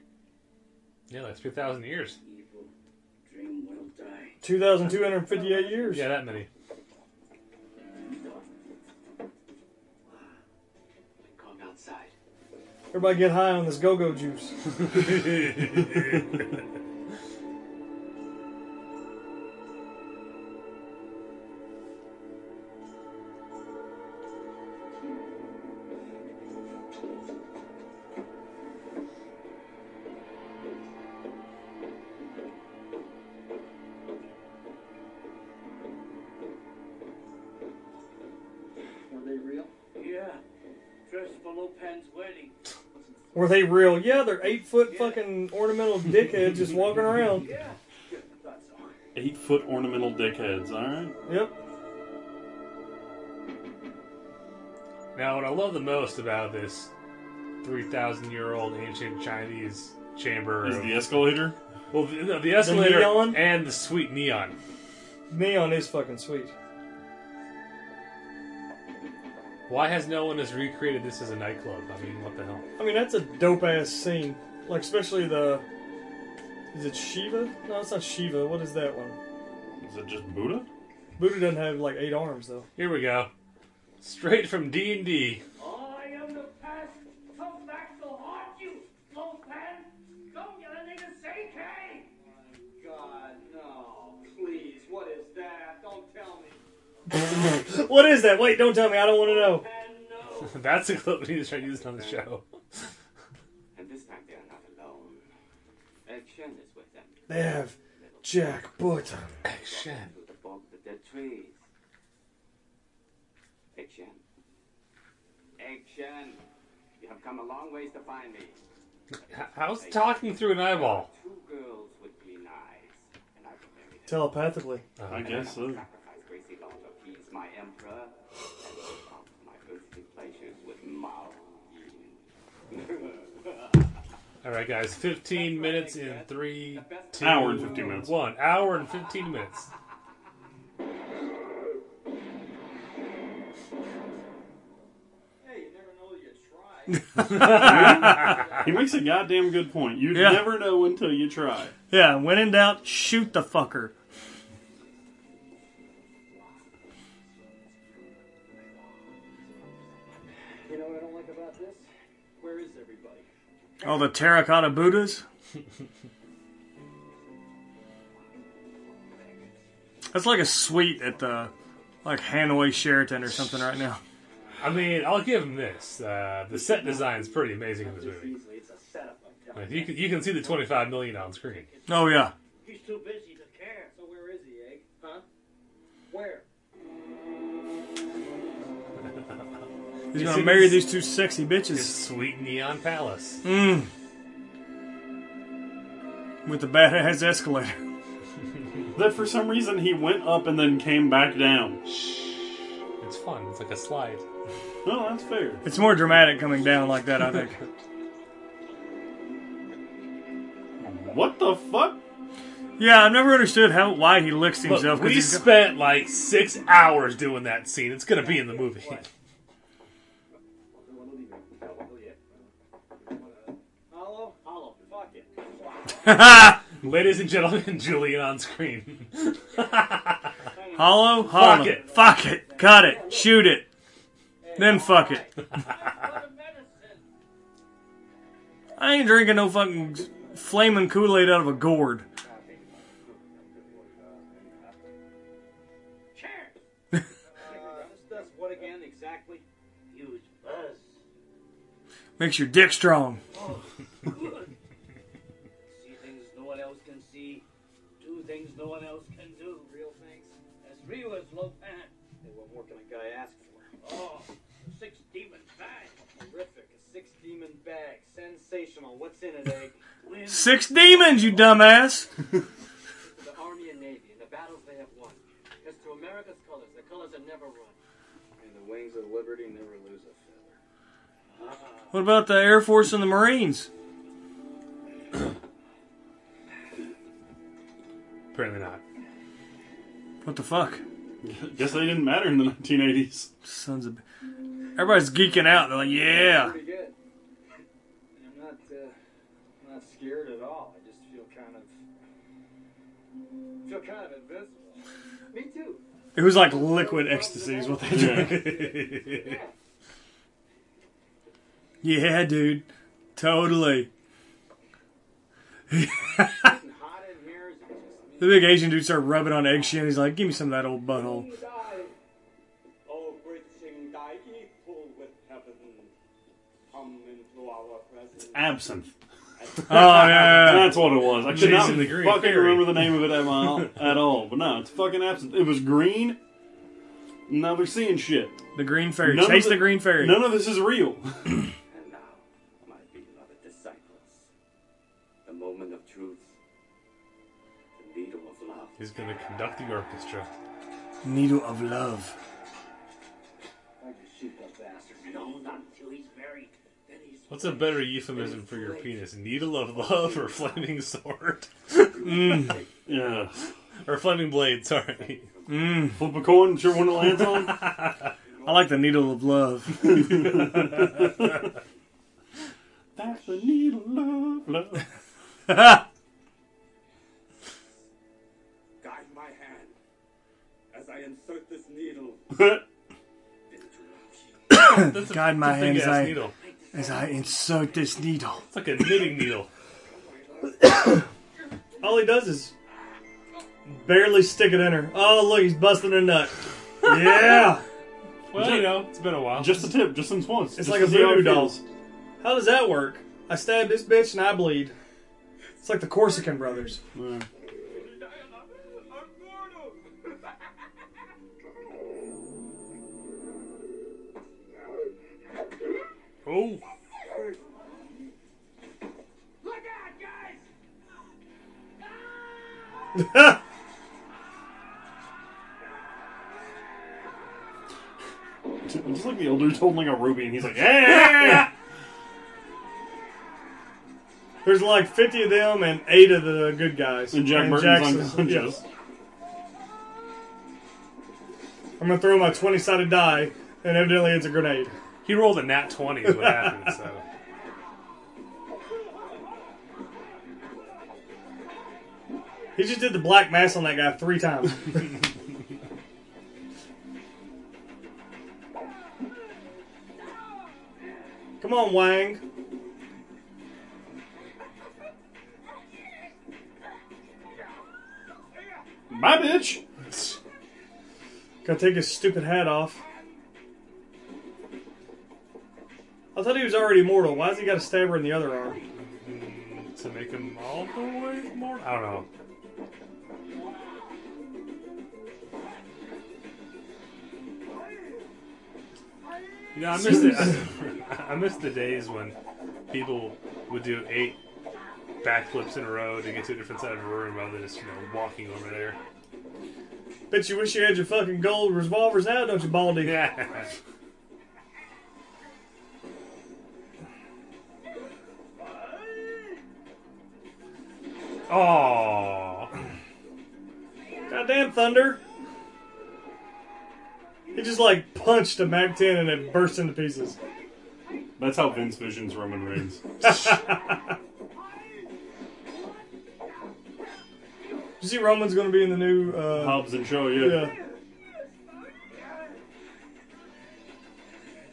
Yeah, like 3,000 years. Evil dream will die. 2,258 years. Yeah, that many. Going outside. Everybody get high on this go-go juice. they real? Yeah, they're eight foot fucking ornamental dickheads just walking around. Yeah. Good. I thought so. Eight foot ornamental dickheads. All right. Yep. Now, what I love the most about this 3,000 year old ancient Chinese chamber Is of- the escalator? Well, the, the escalator neon? and the sweet neon. Neon is fucking sweet. Why has no one has recreated this as a nightclub? I mean, what the hell? I mean, that's a dope ass scene. Like, especially the. Is it Shiva? No, it's not Shiva. What is that one? Is it just Buddha? Buddha doesn't have like eight arms though. Here we go. Straight from D and D. I am the past. Come back to haunt you, Lo Pan. Come get a nigga Seikei. God, no. Please, what is that? Don't tell me. what is that? Wait, don't tell me. I don't want to know. That's a clip we need to try using on the show. And this time they are not alone. Action is with them. They have Jack Burton. Action. The bulk of the dead trees. Action. Action. You have come a long ways to find me. H- How's talking through an eyeball? Two girls with green eyes. And I will marry them. Telepathically. I guess so. Sacrifice Gracie Law to appease my emperor. And give my earthly pleasures with Mao All right, guys. 15 minutes in three, two, Hour and 15 minutes. One hour and 15 minutes. Hey, you never know till you try. he makes a goddamn good point. You Yeah. never know until you try. Yeah, when in doubt, shoot the fucker. Oh, the terracotta Buddhas? That's like a suite at the like Hanoi Sheraton or something right now. I mean, I'll give him this. Uh, the set design is pretty amazing in this movie. Easily, it's a setup. I'm telling Like, you can you can see the 25 million on screen. Oh yeah. He's too busy to care. So where is he, Egg? Huh? Where? He's You gonna marry these two sexy This bitches. sweet neon palace. Mmm. With the badass escalator. That for some reason he went up and then came back down. It's fun. It's like a slide. No, that's fair. It's more dramatic coming down like that, I think. What the fuck? Yeah, I've never understood how why he licks Look, himself. 'cause we he's spent like six hours doing that scene. It's gonna be in the movie. Hollow? Hollow. Fuck it. Ladies and gentlemen, Julian on screen. Hollow? Hollow. Fuck it. Fuck it. Cut it. Shoot it. Then fuck it. I ain't drinking no fucking flaming Kool Aid out of a gourd. Cheers. What again exactly? Use buzz. Makes your dick strong. Bag. Sensational. What's in it, Egg? Six demons, you dumbass. To the Army and Navy and the battles they have won. As to America's colors, the colors that never run. And the wings of liberty never lose a feather. Ah. What about the Air Force and the Marines? Apparently not. What the fuck? Guess they didn't matter in the 1980s. Sons of. Everybody's geeking out. They're like, yeah. Pretty good. And I'm not uh, not scared at all. I just feel kind of feel kind of invincible. Me too. It was like liquid ecstasy, is what they did. yeah, dude. Totally. the big Asian dude started rubbing on Egg Shen. He's like, give me some of that old butthole. Bridging thy equal with heaven, come into our presence. Absinthe. Oh, yeah, yeah. That's what it was. I could not Chasing the green fucking fairy. remember the name of it at, my, at all. But no, it's fucking absent. It was green. Now they're seeing shit. The green fairy. None of Chase the- the green fairy. None of this is real. And now, my beloved disciples, the moment of truth, the needle of love. He's going to conduct the orchestra. Needle of love. I just shoot that bastard. No, not What's a better euphemism for your penis? Needle of love or flaming sword? Mm. Yeah. Or flaming blade, sorry. Mm. Flip a coin, sure one it lands on. I like the needle of love. That's the needle of love. Guide my hand as I insert this needle Guide my It's hand as I, needle. As I insert this needle. It's like a knitting needle. All he does is barely stick it in her. Oh, look, he's busting a nut. Yeah. Well, you know, it's been a while. Just the tip, just since once. It's Just like a to how voodoo it doll. How does that work? I stab this bitch and I bleed. It's like the Corsican brothers. Yeah. Oh. Look out, guys! Just like the old dude's holding like a ruby and he's like, yeah! There's like 50 of them and 8 of the good guys. And Jack Burton's Jackson's- unconscious. yeah. I'm gonna throw my 20 sided die, and evidently it's a grenade. He rolled a nat 20 is what happened, so. He just did the black mass on that guy three times. Come on, Wang. My bitch! Gotta take his stupid hat off. I thought he was already mortal. Why's he got a stab her in the other arm? to make him all the way more. I don't know. You know, I miss the I, miss the days when people would do eight backflips in a row to get to a different side of a room rather than just you know walking over there. Bet you wish you had your fucking gold revolvers now, don't you, Baldy? Yeah. Oh. Goddamn Thunder. He just like punched a Mac 10 and it burst into pieces. That's how Vince visions Roman Reigns. You see Roman's going to be in the new uh, Hobbs and Shaw, yeah. yeah.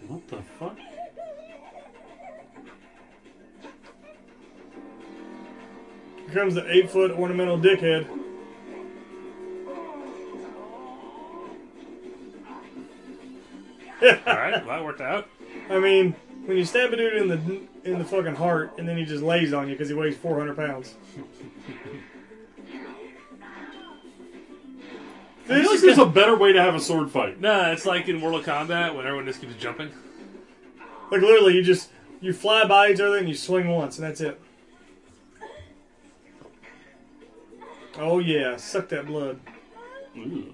What the fuck? Here comes the eight foot ornamental dickhead. All right, well, that worked out. I mean, when you stab a dude in the in the fucking heart and then he just lays on you because he weighs 400 pounds. I feel like there's a better way to have a sword fight. No, it's like in Mortal Kombat when everyone just keeps jumping. Like literally, you just you fly by each other and you swing once and that's it. Oh yeah, suck that blood. Mm.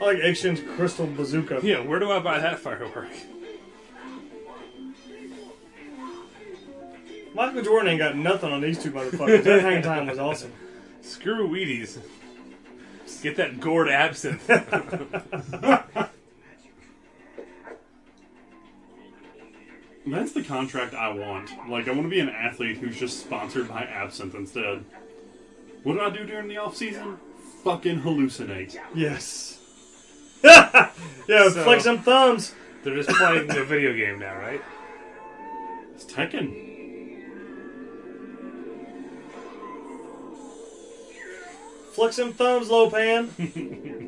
I like Action's crystal bazooka. Yeah, where do I buy that firework? Michael Jordan ain't got nothing on these two motherfuckers. Their hang time was awesome. Screw Wheaties. Get that gourd absinthe. That's the contract I want. Like, I want to be an athlete who's just sponsored by Absinthe instead. What do I do during the off season? Fucking hallucinate. Yes. yeah, So- flick some thumbs. They're just playing the video game now, right? It's Tekken. Flick some thumbs, Lo Pan.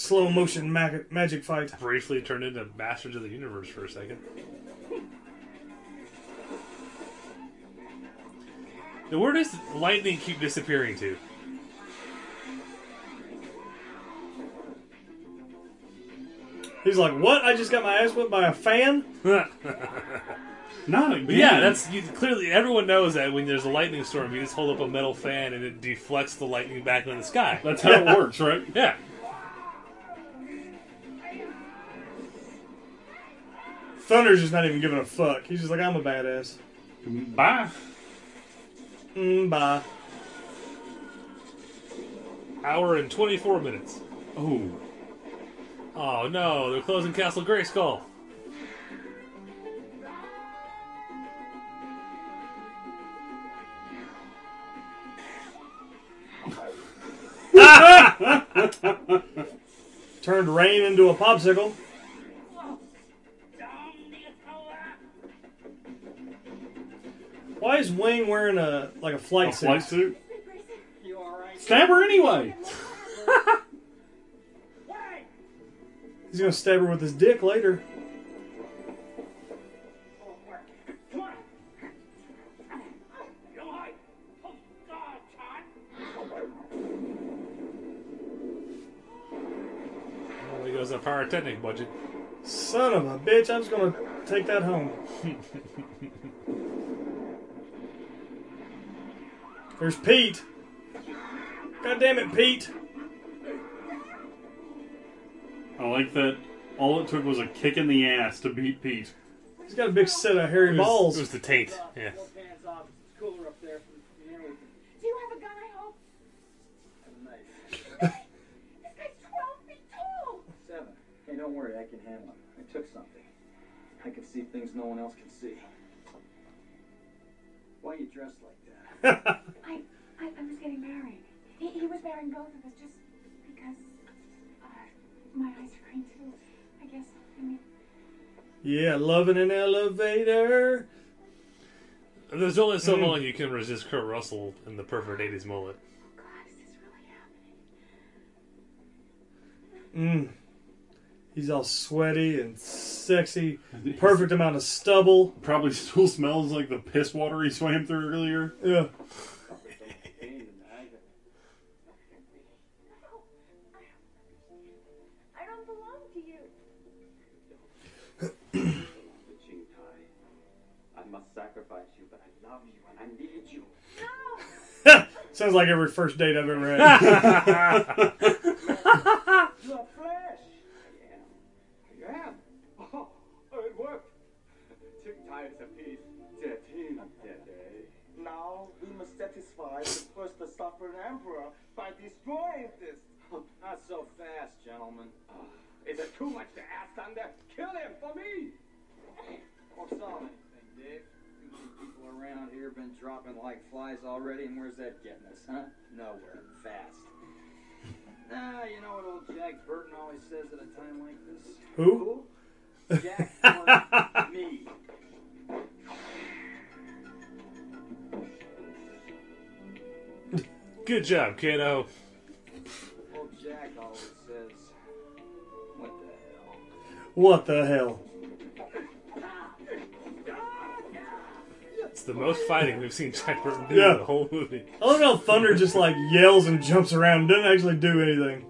Slow motion mag- magic fight. Briefly turned into Masters of the Universe for a second. Now, where does lightning keep disappearing to? He's like, "What? I just got my ass whipped by a fan." Not again. But yeah, that's you, clearly everyone knows that when there's a lightning storm, you just hold up a metal fan and it deflects the lightning back into the sky. That's how it works, right? Yeah. Thunder's just not even giving a fuck. He's just like, "I'm a badass." Bye. Mm, bye. Hour and 24 minutes. Oh. Oh no, they're closing Castle Grayskull. Turned rain into a popsicle. Why is Wing wearing a like a flight A suit? flight suit? Stab her anyway. He's gonna stab her with his dick later. Well, there goes the pyrotechnic budget. Son of a bitch! I'm just gonna take that home. There's Pete. God damn it, Pete! I like that. All it took was a kick in the ass to beat Pete. He's got a big set of hairy It was, balls. it was the taint. Yeah. Hands off. It's cooler up there from from here. We Do you have a gun, I hope? can nice. This guy's 12 feet tall. Seven. Hey, don't worry. I can handle him. I took something. I can see things no one else can see. Why are you dressed like that? I, I, I was getting married. He, he was marrying both of us just because uh, my eyes are green too. I guess. I mean, Yeah, loving an elevator. There's only so Mm. long you can resist Kurt Russell in the perfect 80s mullet. God, is this really happening? Mm. He's all sweaty and sexy. Perfect amount of stubble. Probably still smells like the piss water he swam through earlier. Yeah. I don't belong to you. I must sacrifice you, but I love you and I need you. Sounds like every first date I've ever had. satisfy the first the suffering emperor by destroying this. Not so fast, gentlemen. Is it too much to ask, Thunder? Kill him for me. Won't solve anything, Dave. People around here been dropping like flies already, and where's that getting us, huh? Nowhere. Fast. Ah, you know what old Jack Burton always says at a time like this? Who? Jack Burton, me. Good job, kiddo. Old Jack always says, what the hell? What the hell? It's the most fighting we've seen Jack Burton do Yeah. in the whole movie. I love how Thunder just like yells and jumps around and doesn't actually do anything.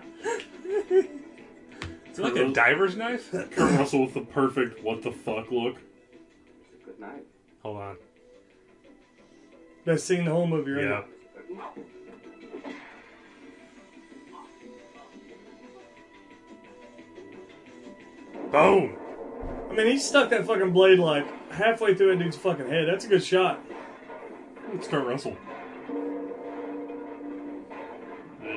it like a diver's knife? Kurt Russell with the perfect what the fuck look. Good night. Hold on. That's seeing the whole movie, right? Yeah. Boom! I mean, he stuck that fucking blade like halfway through that dude's fucking head. That's a good shot. It's Kurt Russell.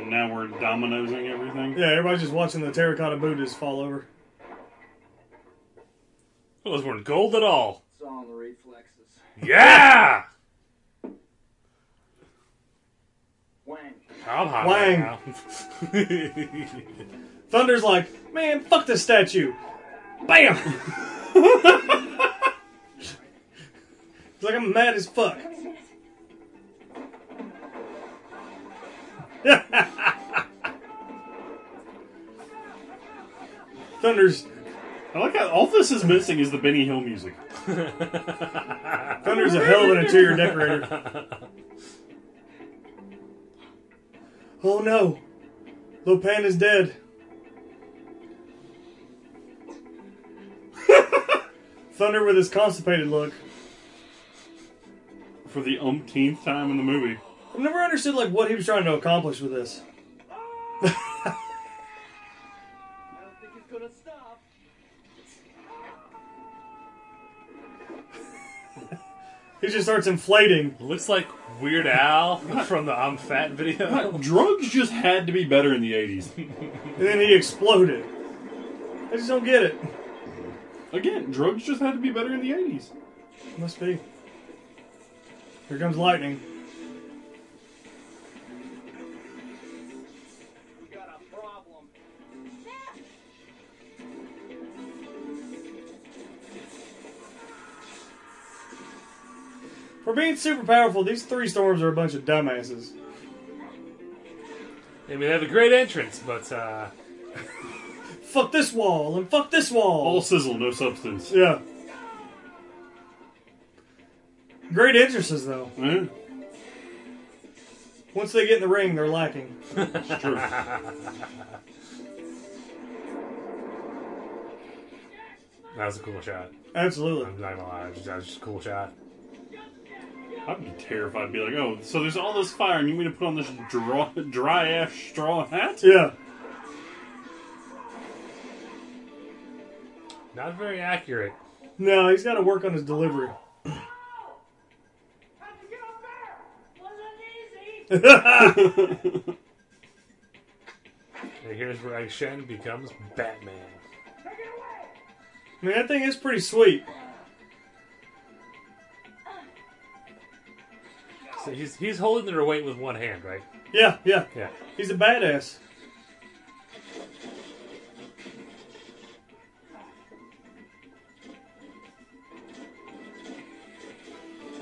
And now we're dominosing everything. Yeah, everybody's just watching the terracotta Buddhas fall over. Those weren't gold at all. It's all in the reflexes. Yeah! Wang. I'm hot Wang. now. Thunder's like, man, fuck this statue. Bam! He's like, I'm mad as fuck. Thunder's I like how all this is missing is the Benny Hill music. Thunder's a hell of an interior decorator. Oh no, Lo Pan is dead. Thunder with his constipated look. For the umpteenth time in the movie. I've never understood like what he was trying to accomplish with this. I don't think he's gonna stop. He just starts inflating. Looks like Weird Al from the I'm Fat video. Drugs just had to be better in the 80s. And then he exploded. I just don't get it. Again, drugs just had to be better in the 80s. Must be. Here comes lightning. For being super powerful, these three storms are a bunch of dumbasses. I mean, they have a great entrance, but uh, Fuck this wall and fuck this wall. All sizzle, no substance. Yeah. Great entrances though. Eh, Once they get in the ring, they're lacking. it's true. that was a cool shot. Absolutely. I'm not gonna lie, that was just a cool shot. I'd be terrified. I'd be like, oh, so there's all this fire, and you want me to put on this dry, dry ass straw hat? Yeah. Not very accurate. No, he's got to work on his delivery. And here's where Egg Shen becomes Batman. I mean, that thing is pretty sweet. So he's he's holding their weight with one hand, right? Yeah, yeah. Yeah. He's a badass.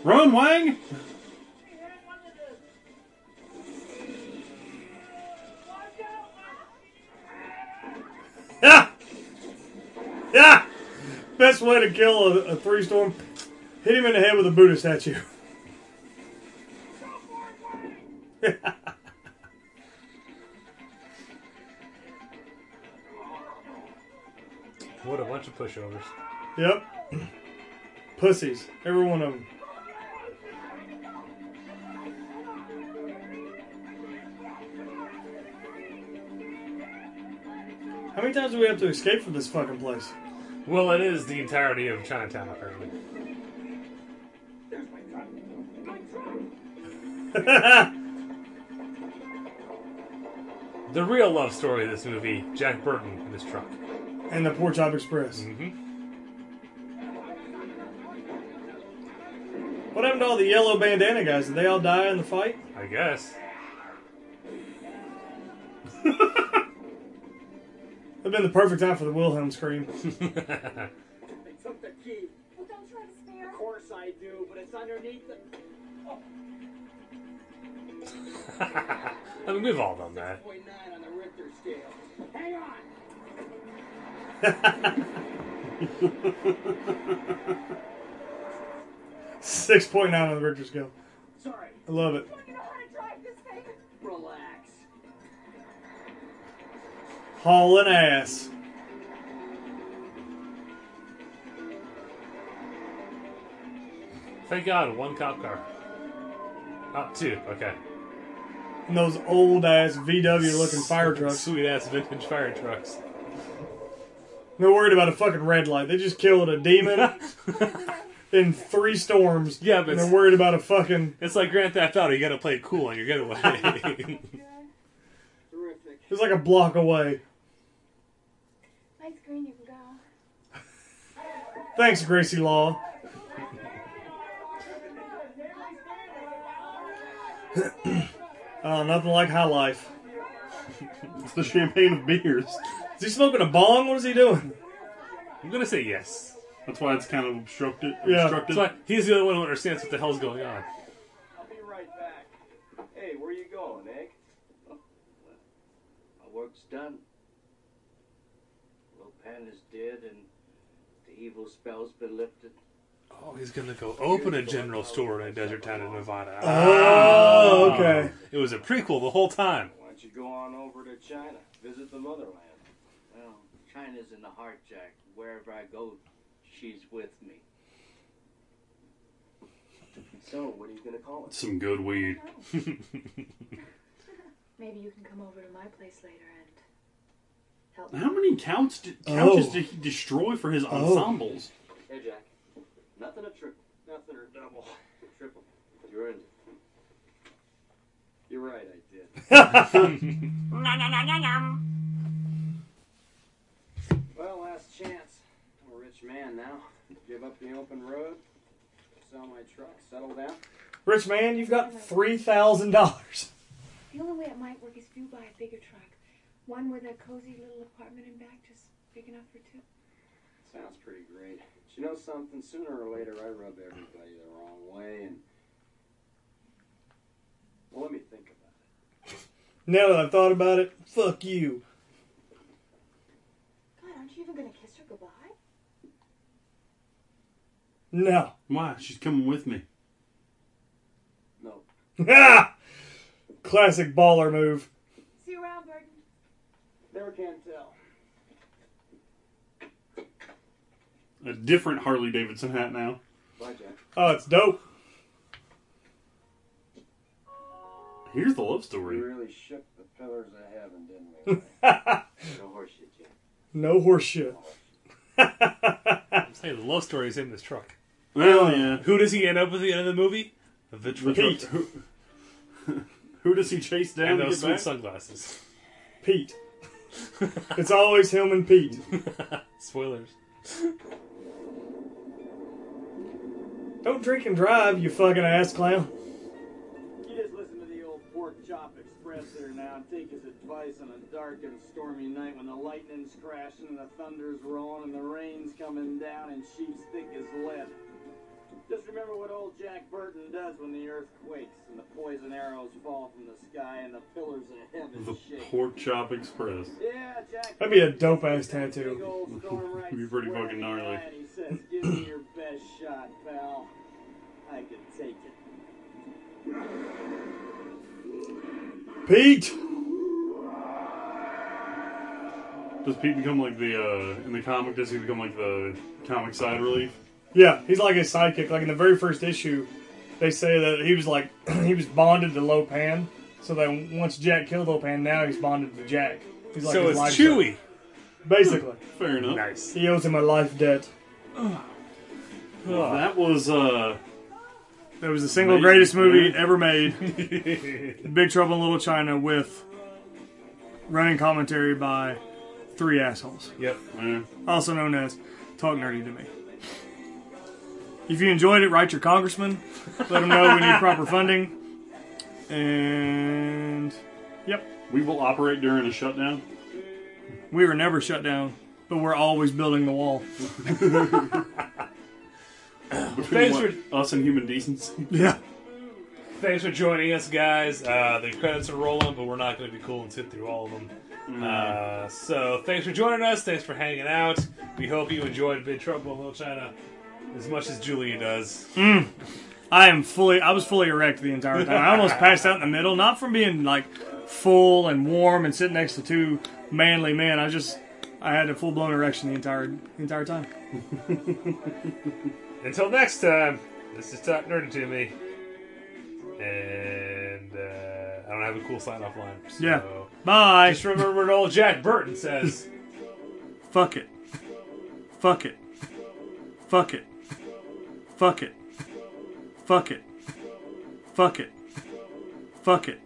Run, Wang! Yeah! Yeah! Best way to kill a, a three storm hit him in the head with a Buddha statue. What a bunch of pushovers. Yep. Pussies. Every one of them. How many times do we have to escape from this fucking place? Well, it is the entirety of Chinatown, apparently. The real love story of this movie, Jack Burton in his truck. and the Pork Chop Express. Mm-hmm. What happened to all the yellow bandana guys? Did they all die in the fight? I guess. It'd been the perfect time for the Wilhelm scream. I took the key. Well, don't you have a spare? Of course I do, but it's underneath the. I mean, we've all done that. 0.9 on the Richter scale. Hang on. Six point nine on the Richter scale. Sorry. I love it. You know how to drive this thing? Relax. Hauling ass. Thank God, one cop car. Not two. Okay. And those old ass VW looking fire trucks. Sweet ass vintage fire trucks. They're worried about a fucking red light. They just killed a demon in three storms. Yeah, but and they're worried about a fucking. It's like Grand Theft Auto. You got to play it cool on your getaway. It's like a block away. Lights green, you can go. Thanks, Gracie Law. Oh, nothing like high life. It's the champagne of beers. Is he smoking a bong? What is he doing? I'm gonna say yes. That's why it's kind of obstructed. Yeah. obstructed. That's why he's the only one who understands what the hell's going on. I'll be right back. Hey, where are you going, eh? Egg? My work's done. Lo Pan is dead and the evil spell's been lifted. Oh, he's gonna go open a general store in a desert town in Nevada. Oh, ah. okay. It was a prequel the whole time. Why don't you go on over to China, visit the motherland? Well, China's in the heart, Jack. Wherever I go, she's with me. So, what are you gonna call it? Some good weed. Oh. Maybe you can come over to my place later and help me. How many couch did, couches Oh. did he destroy for his Oh. ensembles? Hey, Jack. Nothing a triple. Nothing or double. Triple. You earned it. You're right, I did. well, last chance. I'm a rich man now. Give up the open road, sell my truck, settle down. Rich man, you've got three thousand dollars. The only way it might work is if you buy a bigger truck. One with a cozy little apartment in back, just big enough for two. Sounds pretty great. But you know something? Sooner or later, I rub everybody the wrong way, and well, let me think about it. Now that I've thought about it, fuck you. God, aren't you even gonna kiss her goodbye? No. Why? She's coming with me. No. Ah! Classic baller move. See you around, Burton. Never can tell. A different Harley Davidson hat now. Bye, Jack. Oh, it's dope. Here's the love We story. really shook the pillars of heaven, didn't we? No horseshit, Jack. No horseshit. I'm saying the love story is in this truck. Well, um, yeah. Who does he end up with at the end of the movie? The truck. Pete. Who, who does he chase down And those sweet back? sunglasses. Pete. it's always him and Pete. Spoilers. Don't drink and drive, you fucking ass clown. You just listen to the old pork chop express there now and take his advice on a dark and stormy night when the lightning's crashing and the thunder's rolling and the rain's coming down and sheep's thick as lead. Just remember what old Jack Burton does when the earth quakes and the poison arrows fall from the sky and the pillars of heaven The shake. Pork Chop Express. Yeah, Jack. That'd be a dope ass tattoo. It'd be pretty fucking gnarly. eye, and He says, "Give me your best shot, pal. I can take it." Pete! Does Pete become like the uh in the comic? Does he become like the comic side relief? Yeah, he's like his sidekick. Like in the very first issue, they say that he was like he was bonded to Lo Pan. So that once Jack killed Lo Pan, now he's bonded to Jack. He's like so his it's Chewy. Basically, Fair enough. Nice. he owes him a life debt. That was uh That was the single Amazing, greatest movie man. ever made. Big Trouble in Little China with running commentary by three assholes. Yep. also known as Talk Nerdy to Me. If you enjoyed it, write your congressman. Let him know we need proper funding. And yep, we will operate during a shutdown. we were never shut down, but we're always building the wall. Between Thanks what, for- us and human decency. Yeah. Thanks for joining us, guys. Uh, the credits are rolling, but we're not going to be cool and sit through all of them. Uh, so thanks for joining us. Thanks for hanging out. We hope you enjoyed Big Trouble in Little China as much as Julia does. I am fully. I was fully erect the entire time. I almost passed out in the middle, not from being like full and warm and sitting next to two manly men. I just. I had a full blown erection the entire the entire time. Until next time, this is Talk Nerdy to Me. And uh, I don't have a cool sign off line. So Yeah. Bye. Just remember what old Jack Burton says. Fuck it. Fuck it. Fuck it. Fuck it. Fuck it. Fuck it. Fuck it.